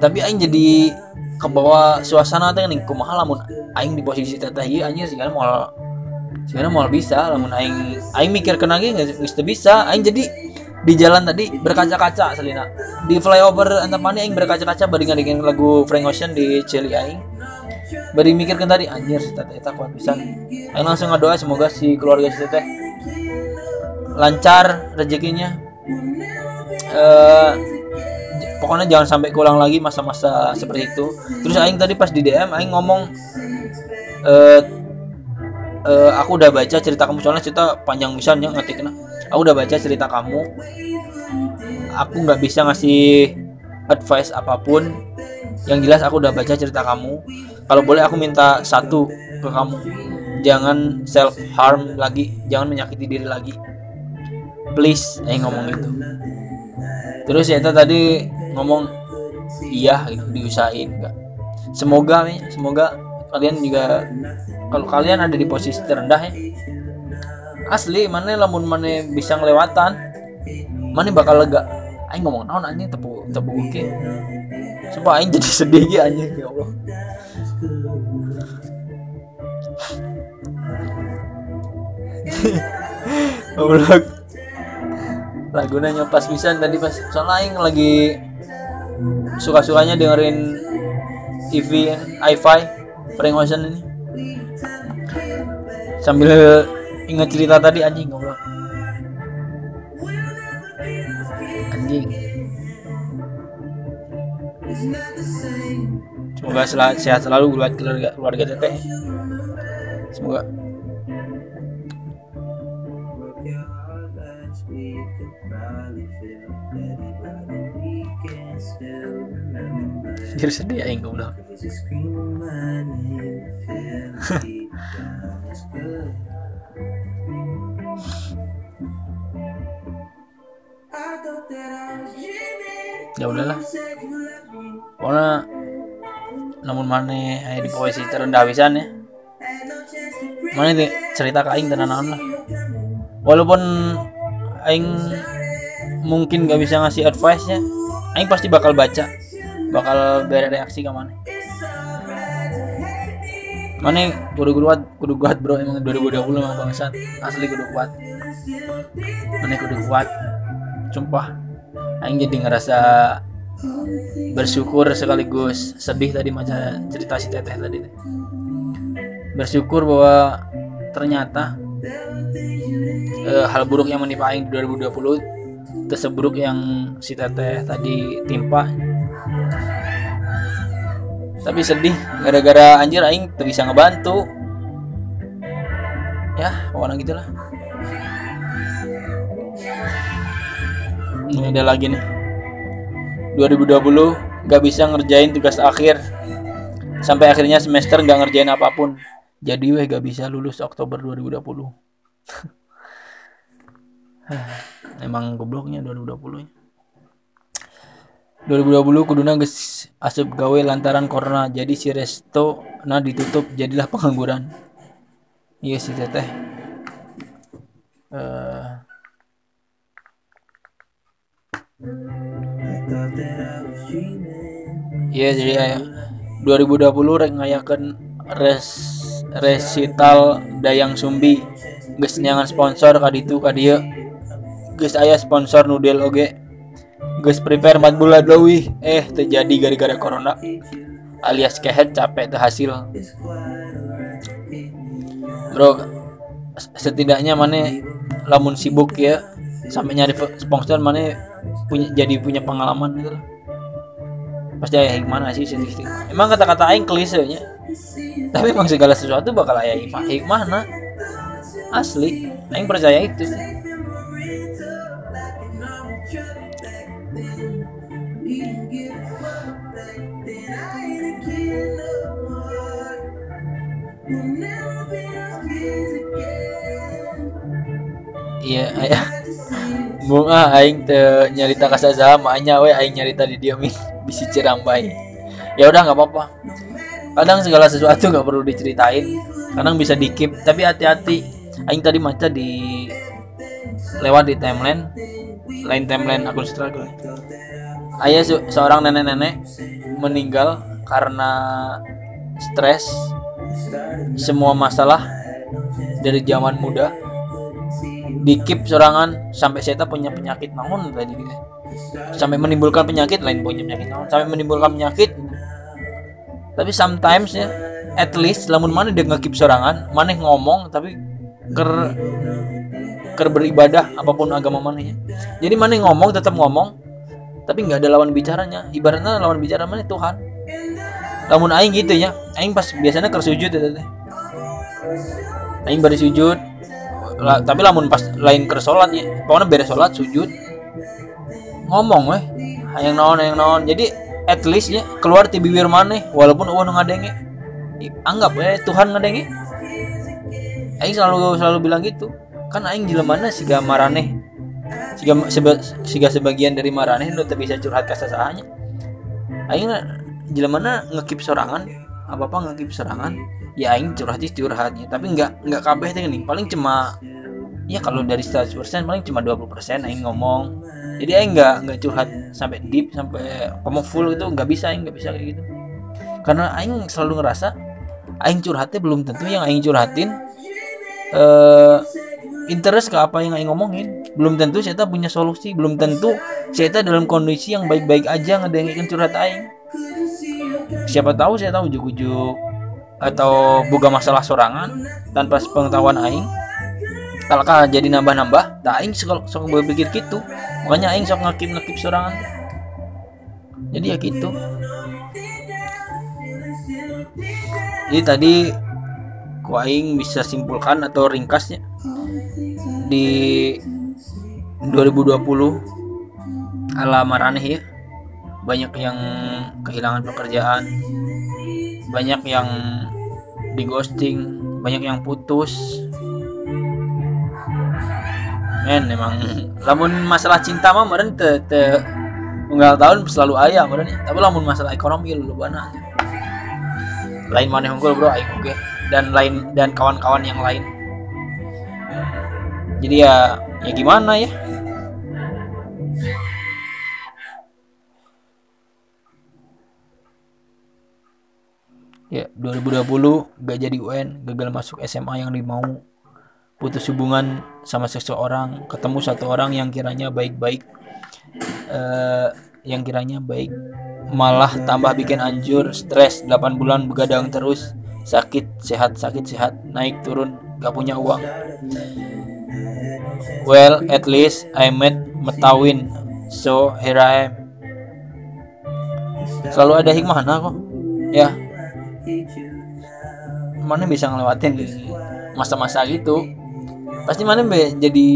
tapi aing jadi ke bawah suasana teh nih kumaha lamun aing di posisi teteh ieu anjir segala mau sebenarnya mau bisa. Lamun aing aing mikir kena ge nggak bisa. Aing jadi di jalan tadi berkaca-kaca Selina di flyover Antapani aing berkaca-kaca bari ngadengin lagu Frank Ocean di Celi aing bari mikirkan tadi anjir si teteh kuat bisa. Aing langsung ngedoa semoga si keluarga si teteh lancar rezekinya. Uh, pokoknya jangan sampai kulang lagi masa-masa seperti itu. Terus aing tadi pas di DM aing ngomong uh, uh, aku udah baca cerita kamu soalnya cerita panjang misalnya ngetik aku udah baca cerita kamu. Aku nggak bisa ngasih advice apa pun yang jelas aku udah baca cerita kamu. Kalau boleh aku minta satu ke kamu. Jangan self harm lagi. Jangan menyakiti diri lagi. Please eh ngomong gitu. Terus ya tadi ngomong iya gitu. Diusahain enggak. Semoga nih semoga kalian juga kalau kalian ada di posisi terendah ya. Asli mana lamun mana bisa ngelewatan mana bakal lega aing ngomong naon anjing tepu tepu oke sumpah aing jadi sedih gitu anjing ya Allah. Goblok. Lagunya pas pisan tadi pas soalnya aing lagi suka-sukanya dengerin TV hi-fi Frank Ocean ini. Sambil ingat cerita tadi anjing ngobrol anjing. Semoga sel sehat selalu buat keluarga keluarga teteh. Semoga. Anjir sedih ya gue bilang. Ya udahlah. Pokoknya namun mana di posisi terendah bisa ya. Mana ini cerita ke aing tenan lah. Walaupun aing mungkin gak bisa ngasih advice nya aing pasti bakal baca bakal bereaksi ke mana. Mana kudu kuat kudu kuat bro. Emang 2020 emang bangsat. Asli kudu kuat. Mana kudu kuat sumpah aing jadi ngerasa bersyukur sekaligus sedih tadi macam cerita si teteh tadi. Bersyukur bahwa ternyata eh, hal buruk yang menimpa aing 2020 terseburuk yang si teteh tadi timpa. Tapi sedih gara-gara anjir aing tuh bisa ngebantu. Ya pokoknya gitulah ini ada lagi nih. 2020 gak bisa ngerjain tugas akhir. Sampai akhirnya semester gak ngerjain apa pun. Jadi weh gak bisa lulus Oktober 2020 emang gobloknya 2020 ya 2020 kuduna geus asup gawe lantaran corona. Jadi si resto nah ditutup jadilah pengangguran. Iya sih teteh. Uh, Iya jadi ya 2020 rek ngayakan res resital Dayang Sumbi. Geus nyangan sponsor kaditu kadieu geus aya sponsor nudel oge. Gus prepare mat bulan deui eh terjadi gara-gara corona. Alias kehet capek tuh hasil. Bro setidaknya mana lamun sibuk ya sampai nyari sponsor mana punya jadi punya pengalaman gitu pasti ayah hikmah sih sedikit emang kata-kata aing klise tapi emang segala sesuatu bakal ayah hikmah hikmah nah asli. Aing percaya itu iya ayah bunga aing te nyarita kasa sama anya we aing nyarita di dia bisi cerambai ya udah nggak apa-apa. Kadang segala sesuatu nggak perlu diceritain kadang bisa dikip tapi hati-hati aing tadi maca di lewat di timeline lain timeline akun struggle ayah se seorang nenek-nenek meninggal karena stres semua masalah dari zaman muda dikip serangan sampai saya punya penyakit namun tadi sampai menimbulkan penyakit lain punya penyakit namun sampai menimbulkan penyakit. Tapi sometimes ya at least lamun mana dia ngekip serangan mana ngomong tapi ker ker beribadah apa pun agama mana ya. Jadi mana ngomong tetap ngomong tapi nggak ada lawan bicaranya. Ibaratnya lawan bicara mana? Tuhan. Lamun aing gitu ya aing pas biasanya kersujud ya aing bari sujud La, tapi lamun pas lain ke sholat ya pokoknya beres sholat sujud. Ngomong weh. Yang naon yang naon. Jadi at least ya keluar ti bibir mana walaupun uang ngadenge. Anggap ya Tuhan ngadenge. Aing selalu selalu bilang gitu. Kan aing jelemana siga marane siga seba, siga sebagian dari marane nu teu bisa curhat ka sasahanya aing jelemana ngekip sorangan apa apa ngekip sorangan ya aing curhat curhatnya tapi nggak nggak kabeh teh nih paling cuma ya kalau dari 100% paling cuma 20% aing ngomong. Jadi aing nggak nggak curhat sampai deep sampai ngomong full itu nggak bisa aing nggak bisa kayak gitu. Karena aing selalu ngerasa aing curhatnya belum tentu yang aing curhatin uh, interest ke apa yang aing ngomongin. Belum tentu saya punya solusi belum tentu saya dalam kondisi yang baik-baik aja ngedengin curhat aing siapa tahu saya tahu ujuk-ujuk atau boga masalah sorangan tanpa pengetahuan aing. Kalau jadi nambah-nambah? Tak aing sok sok berpikir gitu. Makanya aing sok ngakip ngakip sorangan. Jadi ya gitu. Jadi tadi ku aing bisa simpulkan atau ringkasnya. Di 2020 ala maraneh ya banyak yang kehilangan pekerjaan. Banyak yang di ghosting. Banyak yang putus. Men emang. Lamun masalah cinta mah meren te, te unggal tahun selalu ayah meren tapi lamun masalah ekonomi lu bana lain mana unggul bro? Aing oke dan lain dan kawan-kawan yang lain. Jadi ya ya gimana ya ya 2020 gak jadi UN gagal masuk SMA yang dimau. Putus hubungan sama seseorang ketemu satu orang yang kiranya baik-baik uh, yang kiranya baik. Malah tambah bikin anjur stres 8 bulan begadang terus. Sakit sehat sakit sehat naik turun gak punya uang. Well at least I met Metawin. So here I am. Selalu ada hikmah nah kok. Ya mana bisa ngelewatin masa-masa gitu? Pasti mana be jadi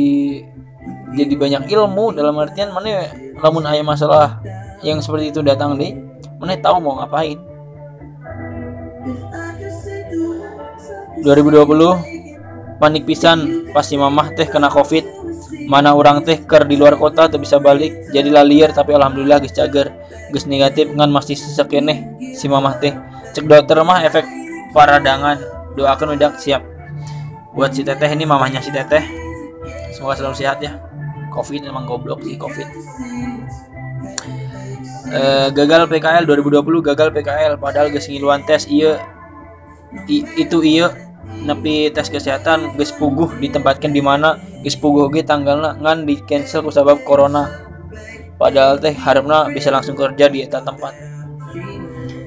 jadi banyak ilmu dalam artian mana namun ayah masalah yang seperti itu datang deh mana tahu mau ngapain. 2020 panik pisan pasti mamah teh kena covid. Mana orang teh ker di luar kota tuh bisa balik jadi lalier tapi alhamdulillah guys cager. Guys negatif ngan masih sesek nih si mamah teh cek dokter mah efek paradangan. Doakan udah siap. Buat si teteh ini mamahnya si teteh. Semoga selalu sehat ya. Covid emang goblok sih covid. E, gagal PKL 2020 gagal PKL padahal guys ngiluan tes iya itu iya nepi tes kesehatan guys puguh ditempatkan di mana guys puguh ge tanggalnya ngan di cancel ku sebab corona. Padahal teh harapnya bisa langsung kerja di eta tempat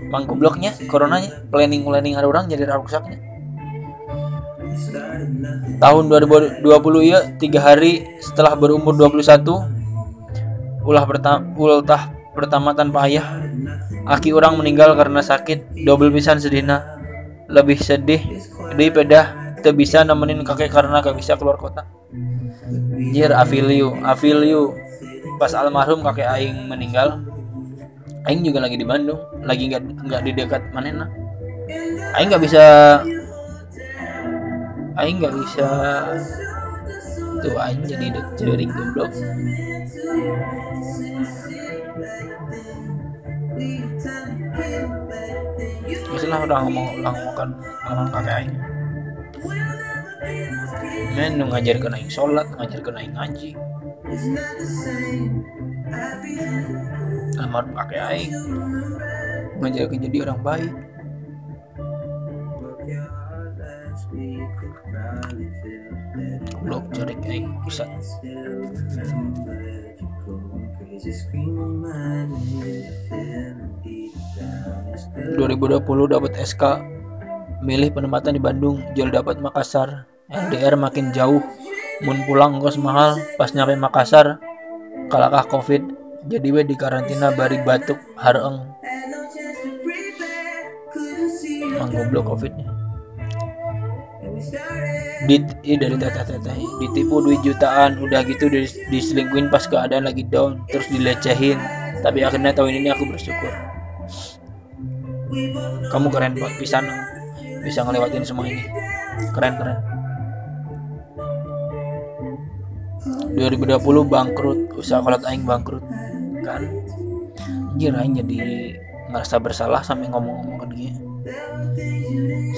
mang gobloknya coronanya. Planning planning ada orang jadi rusaknya tahun 2020 ya tiga hari setelah berumur 21 ulah pertama ulah pertama tanpa ayah. Aki orang meninggal karena sakit double pisan sedihna. Lebih sedih di pedah tidak bisa nemenin kakek karena gak bisa keluar kota. Jir afiliu afiliu. Pas almarhum kakek aing meninggal aing juga lagi di Bandung lagi nggak nggak di dekat mana aing nggak bisa aing nggak bisa tuh aing jadi cering goblok Biasalah udah ngomong udah ngomongkan ngomong kakek aing. Men nu ngajar kena aing sholat, ngajar kena aing ngaji. Almarhum kakek aing ngajar jadi orang baik. Blok jarik aing bisa. 2020 dapat SK milih penempatan di Bandung jual dapat Makassar LDR makin jauh mun pulang kos mahal pas nyampe Makassar kalakah covid? Jadi we di karantina bari batuk hareng mang goblok covidnya. Di eh, dari teteh teteh ditipu duit jutaan udah gitu dis, diselingkuhin pas keadaan lagi down terus dilecehin. Tapi akhirnya tahun ini aku bersyukur. Kamu keren pak bisa bisa ngelewatin semua ini. Keren keren 2020 bangkrut usaha kolot aing bangkrut kan? Anjir aing jadi ngerasa bersalah sampai ngomong-ngomong ke dia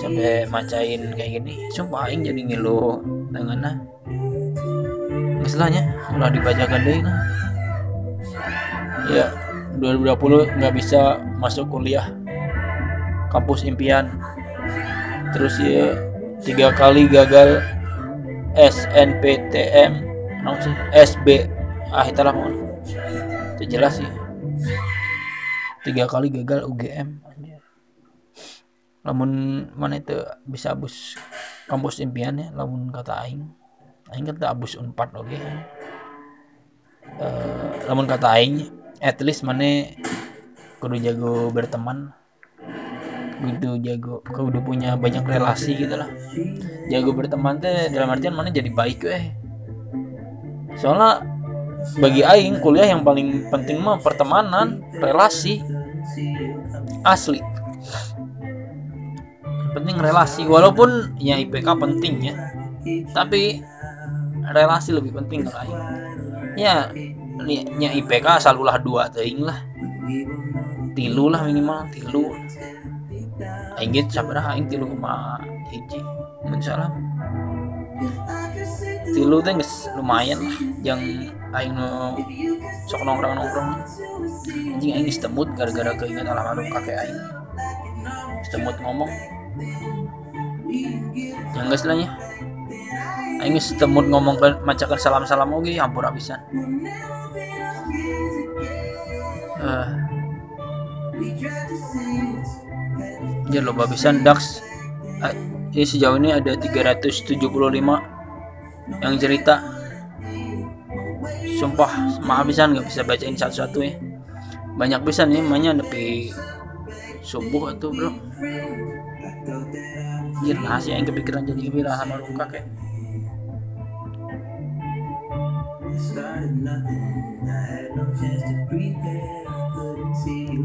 sampai macain kayak gini. Sumpah aing jadi ngilu tangannya masalahnya udah dibacakan deh nah. ya 2020 nggak bisa masuk kuliah. Kampus impian. Terus ya tiga kali gagal SNPTM non sih? SB ah itulah mau itu jelas sih. Tiga kali gagal UGM lamun mana itu bisa abus kampus impian ya lamun kata aing. Aing kata abus unpad oke. Okay. uh, lamun kata aing at least mana kudu jago berteman. Kudu jago kudu punya banyak relasi gitu lah. Jago berteman teh dalam artian mana jadi baik eh soalnya bagi aing kuliah yang paling penting mah pertemanan relasi. Asli. Penting relasi. Walaupun ya IPK penting ya. Tapi relasi lebih penting kan ya nya IPK asal ulah dua teing lah. Tilu lah minimal tilu. Aing gitu sabar aing tilu koma hiji. Mensalam tilu teh lumayan lah. Yang aing no sok nongkrong nongkrong anjing aing setemut gara-gara keinget almarhum kakek aing. Setemut ngomong. Yang enggak setelahnya Aing setemut ngomong macakan salam-salam oke hampur habisan. Uh. ya loba habisan Dax. Ini sejauh ini ada 375 yang cerita. Sumpah maaf bisa nggak bisa bacain satu-satu ya. Banyak bisa nih namanya tapi subuh itu bro? Anjir rahasia yang kepikiran jadi kebirahan orang kakek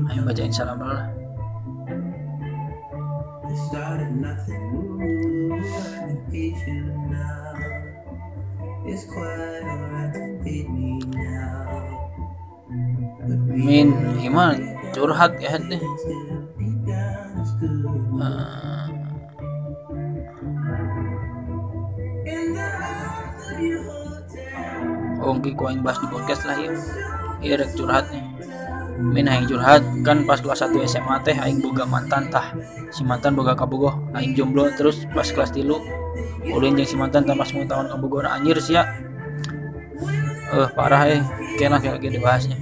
Ayo bacain salam lah Min, gimana? Curhat ya deh. Uh, Ongki ku aing bahas di podcast lah yuk. Iya rek curhat nih. Min aing curhat kan pas kelas 1 SMA teh aing boga mantan tah. Si mantan boga kabogoh, aing jomblo terus pas kelas tilu ulin jeung si mantan tambah 10 tahun kabogoh nah, anjir sia. Eh uh, parah eh. Kena kayak gini bahasnya.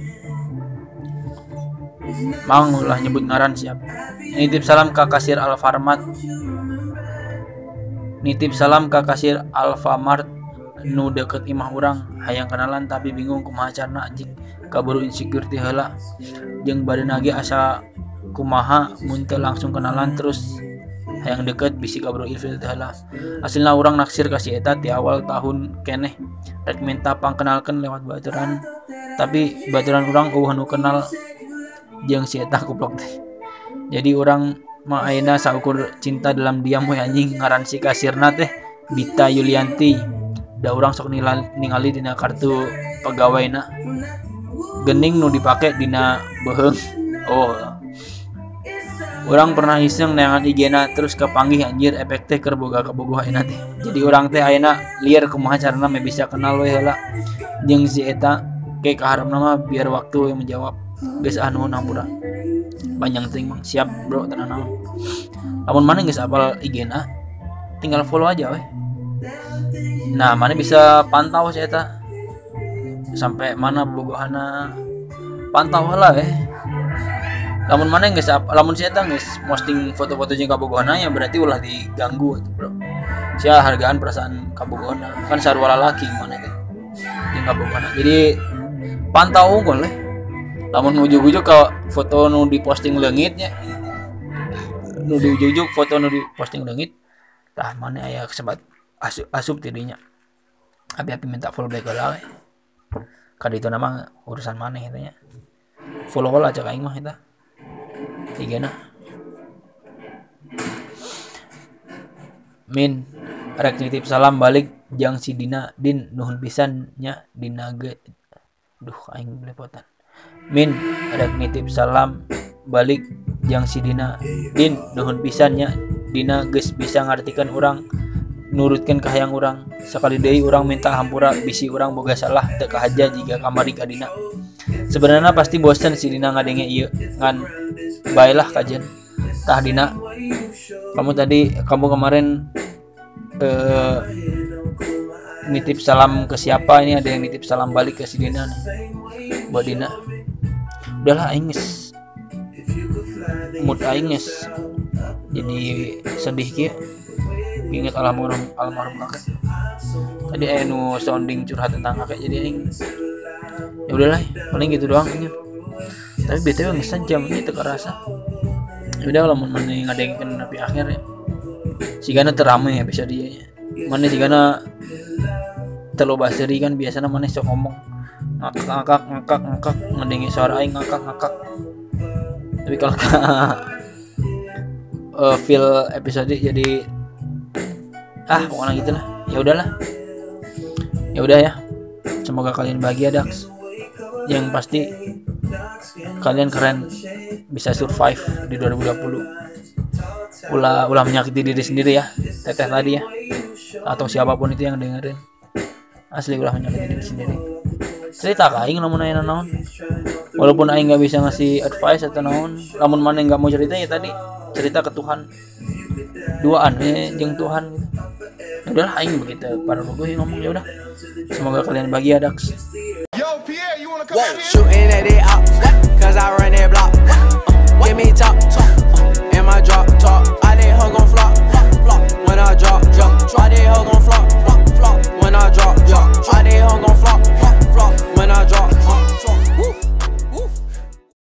Mang ulah nyebut ngaran siap. Nitip salam ke kasir Alfarmat. Nitip salam ke kasir Alfamart nu deket imah orang hayang kenalan tapi bingung kumaha carna anjing kaburu insecure ti heula jeung badan lagi asa kumaha mun langsung kenalan terus hayang deket bisi kaburu ilfil ti heula asilna orang naksir kasih eta di awal tahun keneh. Rek minta pangkenalkan lewat baturan. Tapi baturan orang uh nu kenal jeung si eta kuplok teh. Jadi orang mah ayeuna saukur cinta dalam diam we anjing ngaran si kasirna teh. Dita Yulianti. Da orang sok ningali dina kartu pegawai na. Gening nu dipakai dina beheng oh orang pernah iseng neangan igena terus kepanggih anjir efek teh keur boga kabogoh ayeuna teh. Jadi orang teh ayeuna liar kumaha carana me bisa kenal we heula. Jeung si eta ke kaharep nama biar waktu yang menjawab. Geus anu nampura panjang ting mang siap bro tenan naon. Lamun mana geus apal igena tinggal follow aja weh nah mana bisa pantau saya tak sampai mana bogohana pantau lah eh lamun mana nggak siap lamun saya tak posting foto-foto jengka bogohana ya berarti ulah diganggu itu bro. Saya hargaan perasaan kabogohana kan sarwala laki mana deh jengka bogohana jadi pantau unggul eh lamun ujuk-ujuk ke foto nu diposting lengitnya nu diujuk-ujuk foto nu diposting lengit tah mana aya kesebat asup, asup tidinya. Api-api minta full back lah kali itu nama urusan mana itu nya. Full lah cek aing mah itu tiga nah min rek nitip salam balik. Jang si Dina din nuhun pisannya Dina ge. Duh aing belepotan. Min rek nitip salam balik. Jang si Dina din nuhun pisannya Dina geus bisa ngartikan orang nurutkan kahayang orang sekali deui orang minta hampura bisi orang boga salah teu kahaja jika kamari ka Dina. Sebenarnya pasti bosan si Dina ngadenge ieu ngan baiklah kajen tah Dina. Kamu tadi kamu kemarin eh, nitip salam ke siapa? Ini ada yang nitip salam balik ke si Dina nih. Buat Dina. Udahlah aing geus mood aing geus jadi sedih kia inget almarhum almarhum kakek. Tadi aing sounding curhat tentang kakek jadi aing ya udahlah paling gitu doang ini tapi btw ngesan jam ini teka rasa. Ya udah kalau mana yang ada yang nabi akhir ya sigana teramai ya bisa dia mana sigana telo baseri kan biasanya mana sok ngomong ngakak ngakak ngakak ngakak ngedengi suara aing ngakak ngakak. Tapi kalau uh, feel episode jadi ah pokoknya gitu lah ya udahlah. Ya udah ya. Semoga kalian bahagia Dax yang pasti kalian keren. Bisa survive di 2020 ulah ulah menyakiti diri sendiri ya teteh tadi ya atau siapa pun itu yang dengerin. Asli ulah menyakiti diri sendiri. Cerita ke aing namun aing naon? Walaupun aing nggak bisa ngasih advice atau naon namun mana nggak mau cerita ya tadi cerita ke Tuhan. Duaan ya jeng Tuhan. Udahlah aing begitu para gue ngomong ya udah semoga kalian bahagia Dax Pierre, you wanna come Whoa. out here? Shooting at it up, cause I run that block. Uh, give me top, top, uh, and my drop, top. I did hug gon' flop, flop, when I drop, drop. I did hug gon' flop, flop, flop, when I drop, drop. I did hug gon' flop, flop, flop, when I drop.